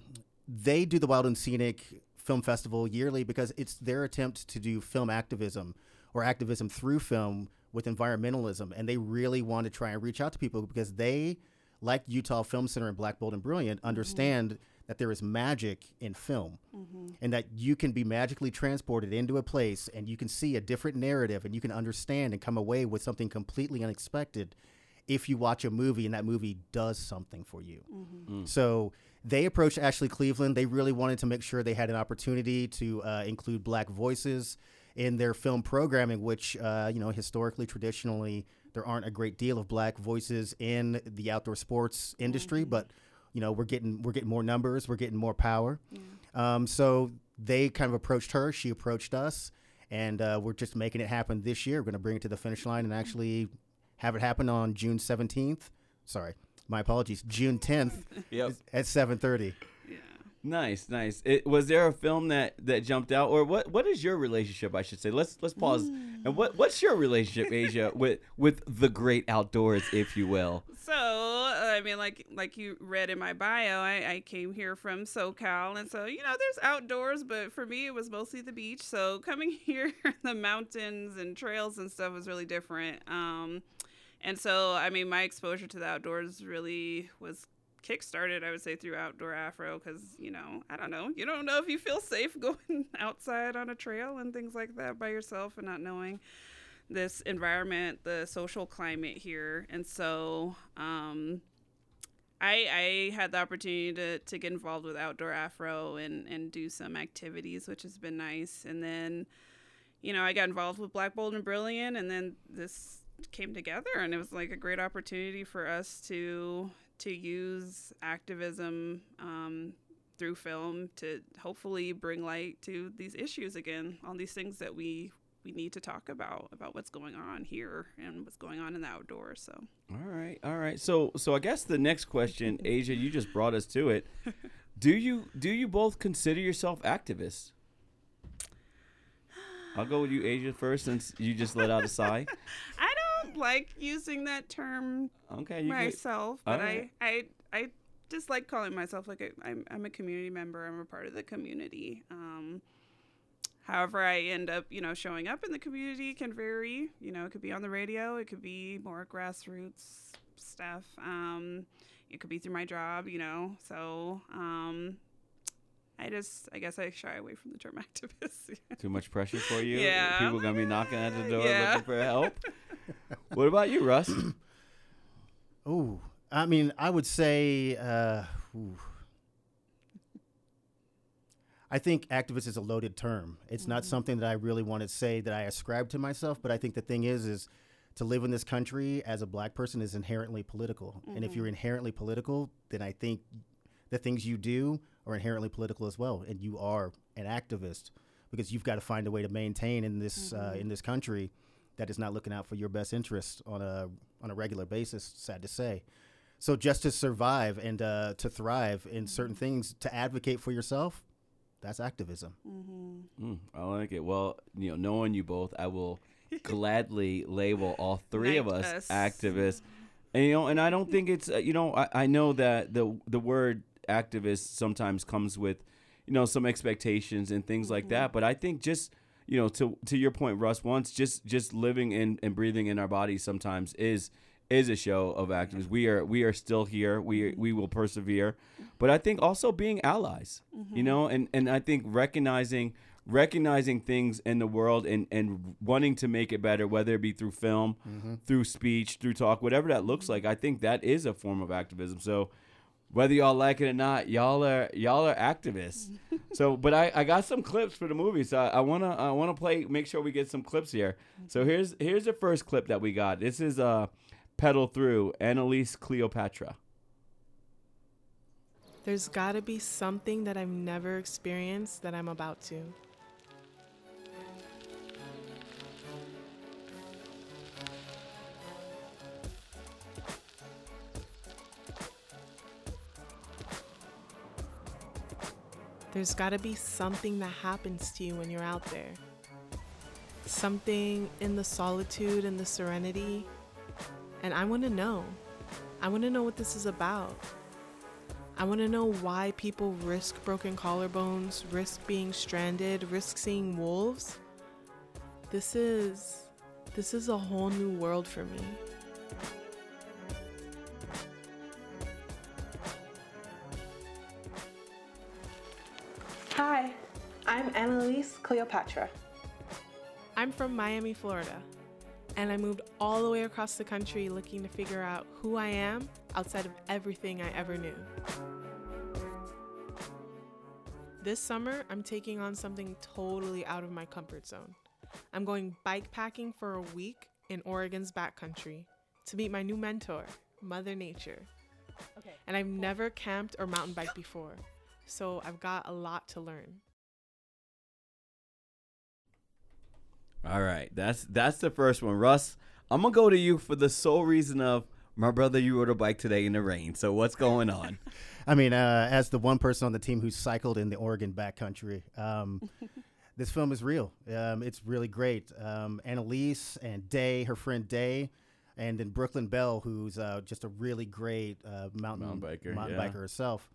S11: they do the Wild and Scenic Film Festival yearly because it's their attempt to do film activism or activism through film with environmentalism, and they really want to try and reach out to people because they, like Utah Film Center and Black Bold and Brilliant, mm-hmm. understand that there is magic in film mm-hmm. and that you can be magically transported into a place and you can see a different narrative and you can understand and come away with something completely unexpected if you watch a movie and that movie does something for you. Mm-hmm. Mm. So they approached Ashley Cleveland. They really wanted to make sure they had an opportunity to uh, include black voices in their film programming, which, uh, you know, historically, traditionally, there aren't a great deal of black voices in the outdoor sports industry, but you know we're getting we're getting more numbers we're getting more power. Um, so they kind of approached her she approached us and uh, we're just making it happen this year. We're going to bring it to the finish line and actually have it happen on june 17th sorry my apologies june 10th *laughs*
S2: Yep.
S11: at 7.30 Yeah.
S2: Nice, nice. It, was there a film that that jumped out, or what? What is your relationship? I should say. Let's let's pause. And what what's your relationship, Asia, *laughs* with with the great outdoors, if you will?
S12: So, I mean, like like you read in my bio, I, I came here from SoCal, and so you know, there's outdoors, but for me, it was mostly the beach. So coming *laughs* here, the mountains and trails and stuff was really different. Um, and so, I mean, my exposure to the outdoors really was kickstarted, I would say, through Outdoor Afro, because you know, I don't know, you don't know if you feel *laughs* safe going *laughs* outside on a trail and things like that by yourself, and not knowing this environment, the social climate here, and so um, I I had the opportunity to to get involved with Outdoor Afro and and do some activities, which has been nice, and then you know I got involved with Black Bold and Brilliant, and then this came together, and it was like a great opportunity for us to to use activism. Um, through film to hopefully bring light to these issues again, all these things that we we need to talk about about what's going on here and what's going on in the outdoors. So
S2: All right, all right. So so I guess the next question, *laughs* Asia, you just brought us to it. Do you do you both consider yourself activists? *sighs* I'll go with you, Asia, first, since you just let out a sigh.
S12: I don't *laughs* like using that term
S2: Okay,
S12: myself, but
S2: Alright.
S12: I I I just like calling myself like a, I'm I'm a community member. I'm a part of the community. Um, however, I end up you know showing up in the community can vary. You know, it could be on the radio. It could be more grassroots stuff. Um, it could be through my job. You know, so um, I just I guess I shy away from the term *laughs* activist.
S2: Too much pressure for you?
S12: Yeah.
S2: People gonna be knocking at the door
S12: Yeah.
S2: looking for help. *laughs* what about you, Russ? *coughs*
S11: oh i mean i would say uh. I think activist is a loaded term. It's not something that I really want to say that I ascribe to myself, but I think the thing is is to live in this country as a black person is inherently political. And if
S13: Mhm.
S11: you're inherently political, then I think the things you do are inherently political as well, and you are an activist because you've got to find a way to maintain in this uh,
S13: Mhm.
S11: in this country that is not looking out for your best interests on a on a regular basis. Sad to say. So just to survive and uh, to thrive in certain things, to advocate for yourself, that's activism.
S2: Mm, I like it. Well, you know, knowing you both, I will gladly *laughs* label all three of us
S12: us.
S2: activists. And you know, and I don't think it's uh, you know, I, I know that the the word activist sometimes comes with you know some expectations and things like that. But I think just you know to to your point, Russ, once just just living in and breathing in our bodies sometimes is is a show of activism. We are we are still here. We we will persevere. But I think also being allies. You
S13: Mhm.
S2: know, and and I think recognizing recognizing things in the world and and wanting to make it better whether it be through film
S11: Mhm.
S2: through speech through talk whatever that looks like i think that is a form of activism so whether y'all like it or not y'all are y'all are activists. *laughs* So but i i got some clips for the movie so i, I want to i want to play make sure we get some clips here. So here's here's the first clip that we got. This is uh pedal through annalise cleopatra.
S14: There's gotta be something that I've never experienced that I'm about to. There's gotta be something that happens to you when you're out there. Something in the solitude and the serenity And I want to know. I want to know what this is about. I want to know why people risk broken collarbones, risk being stranded, risk seeing wolves. This is this is a whole new world for me.
S13: Hi, I'm Annalise Cleopatra.
S14: I'm from Miami, Florida, and I moved all the way across the country looking to figure out who I am outside of everything I ever knew. This summer, I'm taking on something totally out of my comfort zone. I'm going bike packing for a week in Oregon's backcountry to meet my new mentor, Mother Nature.
S13: Okay.
S14: And I've never camped or mountain biked before, so I've got a lot to learn.
S2: All right, that's that's the first one, Russ. I'm gonna go to you for the sole reason of my brother. You rode a bike today in the rain, so what's going on? *laughs*
S11: I mean, uh, as the one person on the team who cycled in the Oregon backcountry, um, *laughs* this film is real. Um, it's really great. Um, Annalise and Day, her friend Day, and then Brooklyn Bell, who's uh, just a really great uh, mountain,
S2: Mountain biker,
S11: mountain
S2: yeah.
S11: biker herself.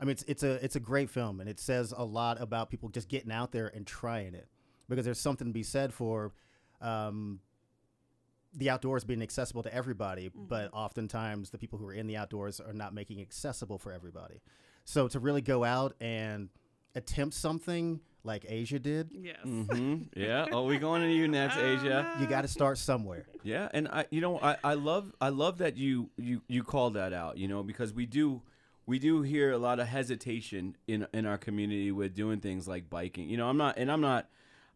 S11: I mean, it's it's a it's a great film, and it says a lot about people just getting out there and trying it, because there's something to be said for. Um, the outdoors being accessible to everybody, but oftentimes the people who are in the outdoors are not making it accessible for everybody. So to really go out and attempt something like Asia did,
S12: Yes.
S2: hmm *laughs* Yeah. Oh, we going to you next, Asia?
S11: you got to start somewhere.
S2: Yeah, and I, you know, I, I love, I love that you, you, you called that out. You know, because we do, we do hear a lot of hesitation in in our community with doing things like biking. You know, I'm not, and I'm not,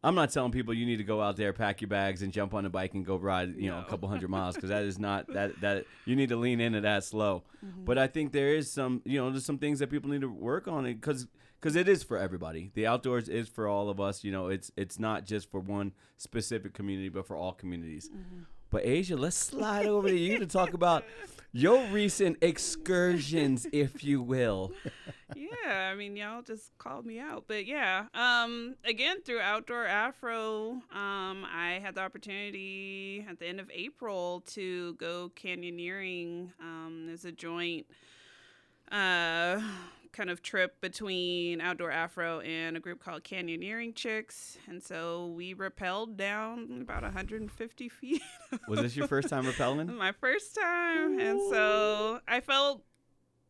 S2: I'm not telling people you need to go out there, pack your bags, and jump on a bike and go ride, you know, a couple hundred *laughs* miles because that is not that that you need to lean into that slow. Mm-hmm. But I think there is some, you know, there's some things that people need to work on it because because it is for everybody. The outdoors is for all of us. You know, it's it's not just for one specific community, but for all communities. Mm-hmm. But Asia, let's slide over to you to talk about *laughs* your recent excursions, *laughs* if you will.
S12: yeah, I mean, y'all just called me out, but yeah. Um, again, through Outdoor Afro, um, I had the opportunity at the end of April to go canyoneering. Um, there's a joint, uh, kind of trip between Outdoor Afro and a group called Canyoneering Chicks, and so we rappelled down about 150 feet. *laughs*
S2: Was this your first time rappelling?
S12: My first time, and so I felt.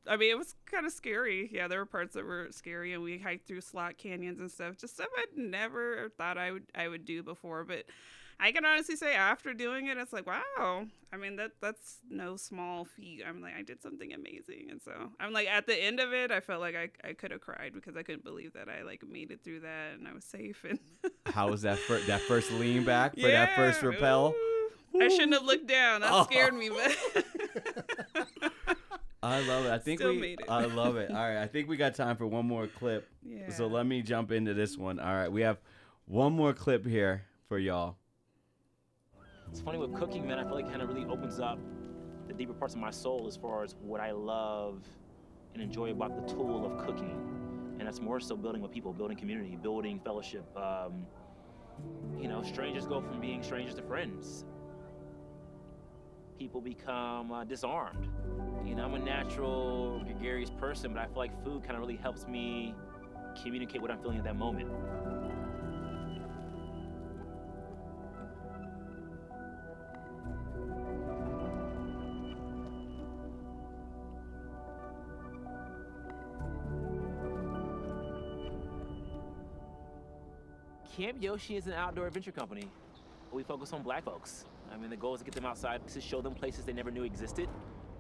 S12: I mean, it was kind of scary. Yeah, there were parts that were scary, and we hiked through slot canyons and stuff. Just stuff I'd never thought I would I would do before. But I can honestly say, after doing it, it's like, wow. I mean, that that's no small feat. I'm like, I did something amazing, and so I'm like, at the end of it, I felt like I, I could have cried because I couldn't believe that I like made it through that and I was safe. And *laughs*
S2: How was that fir- that first lean back for that first
S12: Yeah,
S2: rappel?
S12: I shouldn't have looked down. That
S2: Oh.
S12: scared me, but. *laughs*
S2: I love it. I think
S12: Still
S2: we.
S12: made it.
S2: I love it. All right, I think we got time for one more clip.
S12: Yeah.
S2: So let me jump into this one. All right, we have one more clip here for y'all.
S15: It's funny with cooking, man. I feel like it kind of really opens up the deeper parts of my soul as far as what I love and enjoy about the tool of cooking. And that's more so building with people, building community, building fellowship. Um, you know, strangers go from being strangers to friends. People become uh, disarmed. You know, I'm a natural, gregarious person, but I feel like food kind of really helps me communicate what I'm feeling at that moment. Camp Yoshi is an outdoor adventure company. We focus on black folks. I mean, the goal is to get them outside to show them places they never knew existed.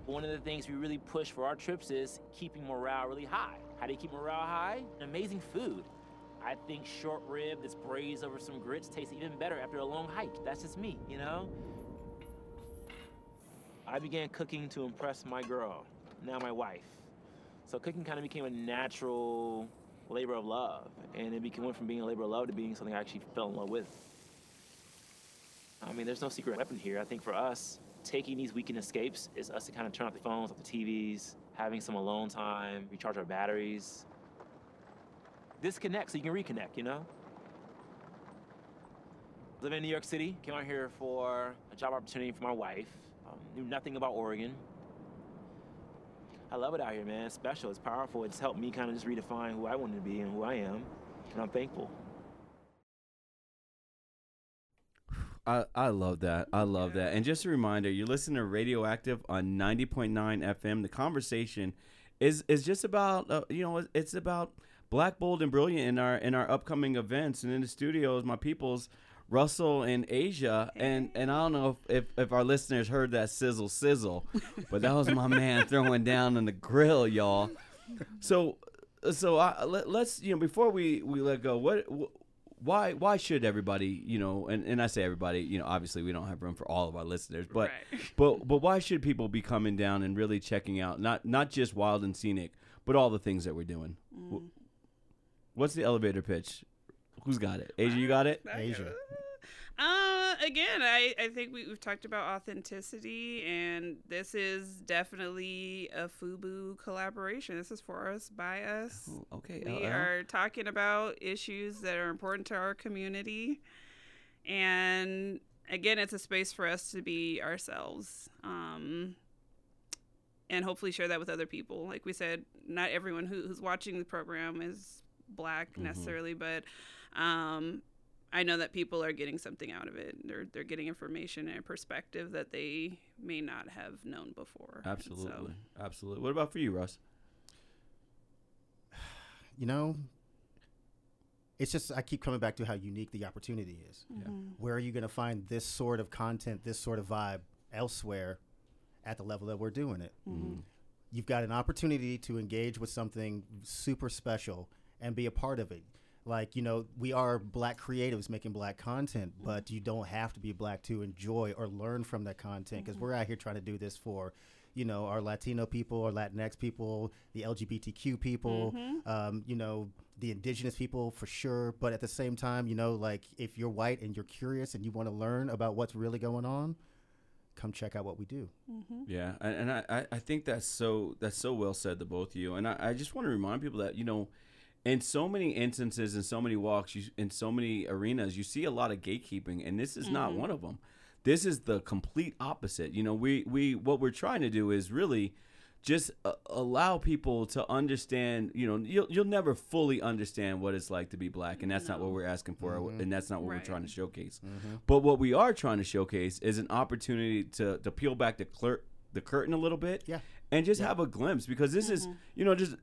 S15: One of the things we really push for our trips is keeping morale really high. How do you keep morale high? Amazing food. I think short rib that's braised over some grits tastes even better after a long hike. That's just me, you know? I began cooking to impress my girl, now my wife. So cooking kind of became a natural labor of love, and it became, went from being a labor of love to being something I actually fell in love with. I mean, there's no secret weapon here. I think for us, taking these weekend escapes is us to kind of turn off the phones, off the TVs, having some alone time, recharge our batteries, disconnect so you can reconnect, you know? Living in New York City, came out here for a job opportunity for my wife. Um, knew nothing about Oregon. I love it out here, man. It's special. It's powerful. It's helped me kind of just redefine who I wanted to be and who I am, and I'm thankful.
S2: I, I love that. I love that. And just a reminder, you're listening to Radioactive on 90.9 FM. The conversation is is just about uh, you know it's about black, bold, and brilliant in our in our upcoming events. And in the studios, my people's Russell in Asia. And and I don't know if, if, if our listeners heard that sizzle sizzle, but that was my man *laughs* throwing down on the grill, y'all. So so I, let, us you know before we we let go, what, why why should everybody you know and, and i say everybody you know obviously we don't have room for all of our listeners but
S12: Right. *laughs*
S2: but but why should people be coming down and really checking out not not just wild and scenic but all the things that we're doing mm. Wh- what's the elevator pitch who's got it asia you got it *laughs*
S11: asia
S12: Uh, again, I, I think we, we've talked about authenticity, and this is definitely a FUBU collaboration. This is for us, by us.
S2: okay,
S12: We
S2: LL.
S12: are talking about issues that are important to our community. And again, it's a space for us to be ourselves. Um, and hopefully share that with other people. Like we said, not everyone who, who's watching the program is black
S2: Mm-hmm.
S12: necessarily, but um, I know that people are getting something out of it. They're they're getting information and a perspective that they may not have known before. And so-
S2: absolutely absolutely what about for you russ *sighs*
S11: you know, it's just I keep coming back to how unique the opportunity is.
S12: Mhm.
S11: Where are you going to find this sort of content, this sort of vibe elsewhere at the level that we're doing it?
S12: Mhm.
S11: You've got an opportunity to engage with something super special and be a part of it. Like, you know, we are black creatives making black content, but you don't have to be black to enjoy or learn from that content because
S12: Mhm.
S11: we're out here trying to do this for, you know, our Latino people, our Latinx people, the LGBTQ people,
S12: Mhm.
S11: um, you know, the indigenous people for sure. But at the same time, you know, like if you're white and you're curious and you want to learn about what's really going on, come check out what we do.
S12: Mm-hmm.
S2: Yeah, and, and I, I- I think that's so that's so well said to both of you. And I, I just want to remind people that you know, in so many instances, in so many walks, you, in so many arenas, you see a lot of gatekeeping, and this is not
S16: Mhm.
S2: one of them. This is the complete opposite. You know, we we what we're trying to do is really just uh, allow people to understand. You know, you'll you'll never fully understand what it's like to be black, and that's not what we're asking for,
S11: Mhm.
S2: and that's not what
S11: Right.
S2: we're trying to showcase.
S11: Mhm.
S2: But what we are trying to showcase is an opportunity to to peel back the clerk the curtain a little bit,
S11: yeah,
S2: and just have a glimpse because this is you know just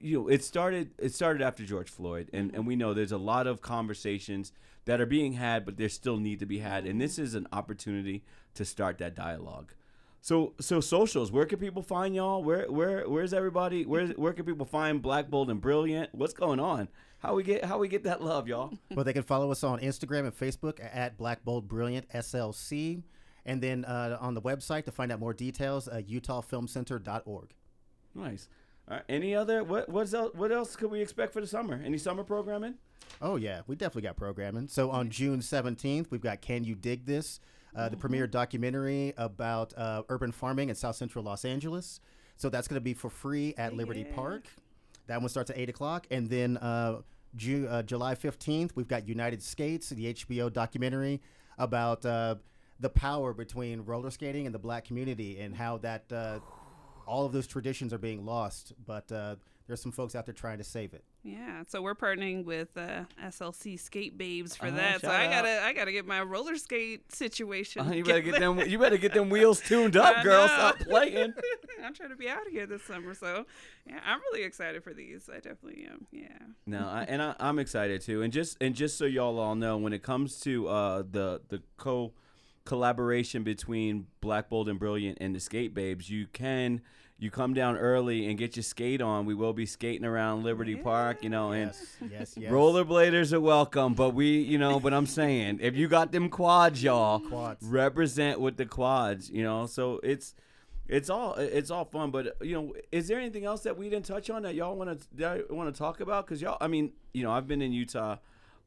S2: you know it started it started after George Floyd, and and we know there's a lot of conversations that are being had, but there still need to be had, and this is an opportunity to start that dialogue. So so socials, where can people find y'all? Where where where's everybody? Where where can people find Black Bold and Brilliant? What's going on? How we get how we get that love, y'all? *laughs*
S11: well, they can follow us on Instagram and Facebook at Black Bold Brilliant SLC. And then uh, on the website to find out more details, uh, UtahFilmCenter.org.
S2: Nice. Right, any other what what's else, what else could we expect for the summer? Any summer programming?
S11: Oh yeah, we definitely got programming. So on June seventeenth, we've got "Can You Dig This," uh, the premiere documentary about uh, urban farming in South Central Los Angeles. So that's going to be for free at Liberty Park. That one starts at eight o'clock, and then uh, Ju- uh, July fifteenth, we've got United Skates, the HBO documentary about uh, the power between roller skating and the black community, and how that uh, all of those traditions are being lost. But uh, there's some folks out there trying to save it.
S12: Yeah, so we're partnering with uh, SLC Skate Babes for
S2: Uh-huh,
S12: that. So
S2: shout
S12: I gotta, I gotta get my roller skate situation.
S2: Uh, *laughs* you better get them. You better get them wheels tuned up,
S12: I
S2: girl.
S12: know.
S2: Stop playing. *laughs*
S12: I'm trying to be out of here this summer, so yeah, I'm really excited for these. I definitely am. Yeah.
S2: No, I, and I, I'm excited too. And just and just so y'all all know, when it comes to uh, the the co collaboration between Black Bold and Brilliant and the Skate Babes, you can you come down early and get your skate on. We will be skating around Liberty Park, you know, and
S11: Yes, yes, yes.
S2: rollerbladers are welcome. But we, you know, but I'm saying if you got them quads, y'all,
S11: Quads.
S2: represent with the quads, you know. So it's it's all it's all fun. But you know, is there anything else that we didn't touch on that y'all want to want to talk about? Because y'all, I mean, you know, I've been in Utah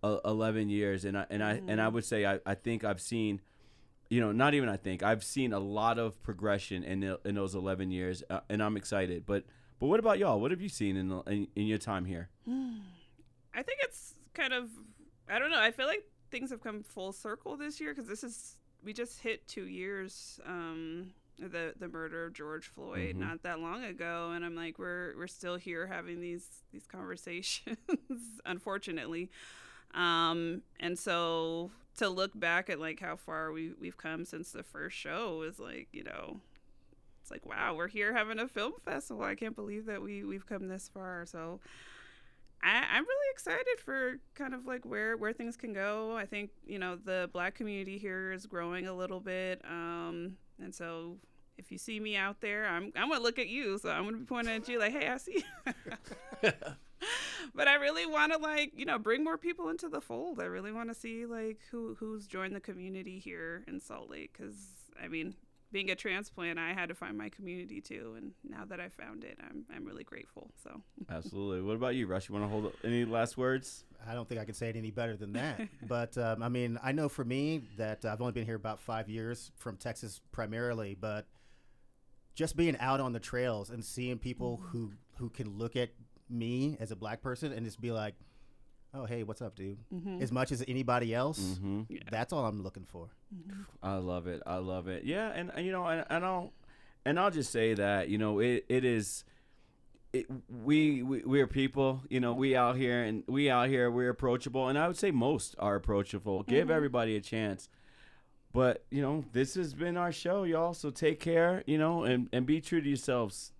S2: uh, 11 years, and I and I and I would say I, I think I've seen you know, not even I think I've seen a lot of progression in the, in those 11 years, uh, and I'm excited. But but what about y'all? What have you seen in, the, in in your time here? *sighs*
S12: I think it's kind of, I don't know. I feel like things have come full circle this year because this is we just hit two years um, the the murder of George Floyd
S2: Mhm.
S12: not that long ago, and I'm like, we're we're still here having these these *laughs* conversations, unfortunately. Um, and so to look back at like how far we we've come since the first show is like, you know, it's like wow, we're here having a film festival. I can't believe that we we've come this far. So I, I'm really excited for kind of like where where things can go. I think you know the black community here is growing a little bit, um, and so if you see me out there, I'm I'm gonna look at you. So I'm gonna be pointing at you like, hey, I see. you." *laughs* but I really want to like you know bring more people into the fold. I really want to see like who who's joined the community here in Salt Lake because I mean. Being a transplant, I had to find my community too, and now that I found it, I'm I'm really grateful. So
S2: Absolutely. What about you, Russ? You want to hold any last words?
S11: I don't think I can say it any better than that. *laughs* but um, I mean, I know for me that I've only been here about five years from Texas primarily, but just being out on the trails and seeing people who who can look at me as a black person and just be like, "Oh, hey, what's up, dude?"
S2: Mhm.
S11: As much as anybody else,
S2: Mhm.
S11: that's all I'm looking for.
S2: I love it. I love it. Yeah, and, and you know, and, and I'll and I'll just say that you know it, it is. It, we, we we're people, you know. We out here and we out here. We're approachable, and I would say most are approachable. Give
S16: Mhm.
S2: everybody a chance. But you know, this has been our show, y'all. So take care, you know, and and be true to yourselves.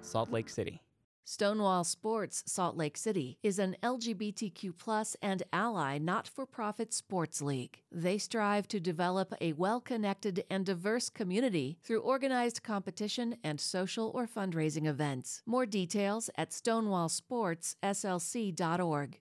S17: Salt Lake City.
S3: Stonewall Sports Salt Lake City is an LGBTQ and ally not for profit sports league. They strive to develop a well connected and diverse community through organized competition and social or fundraising events. More details at stonewallsportsslc.org.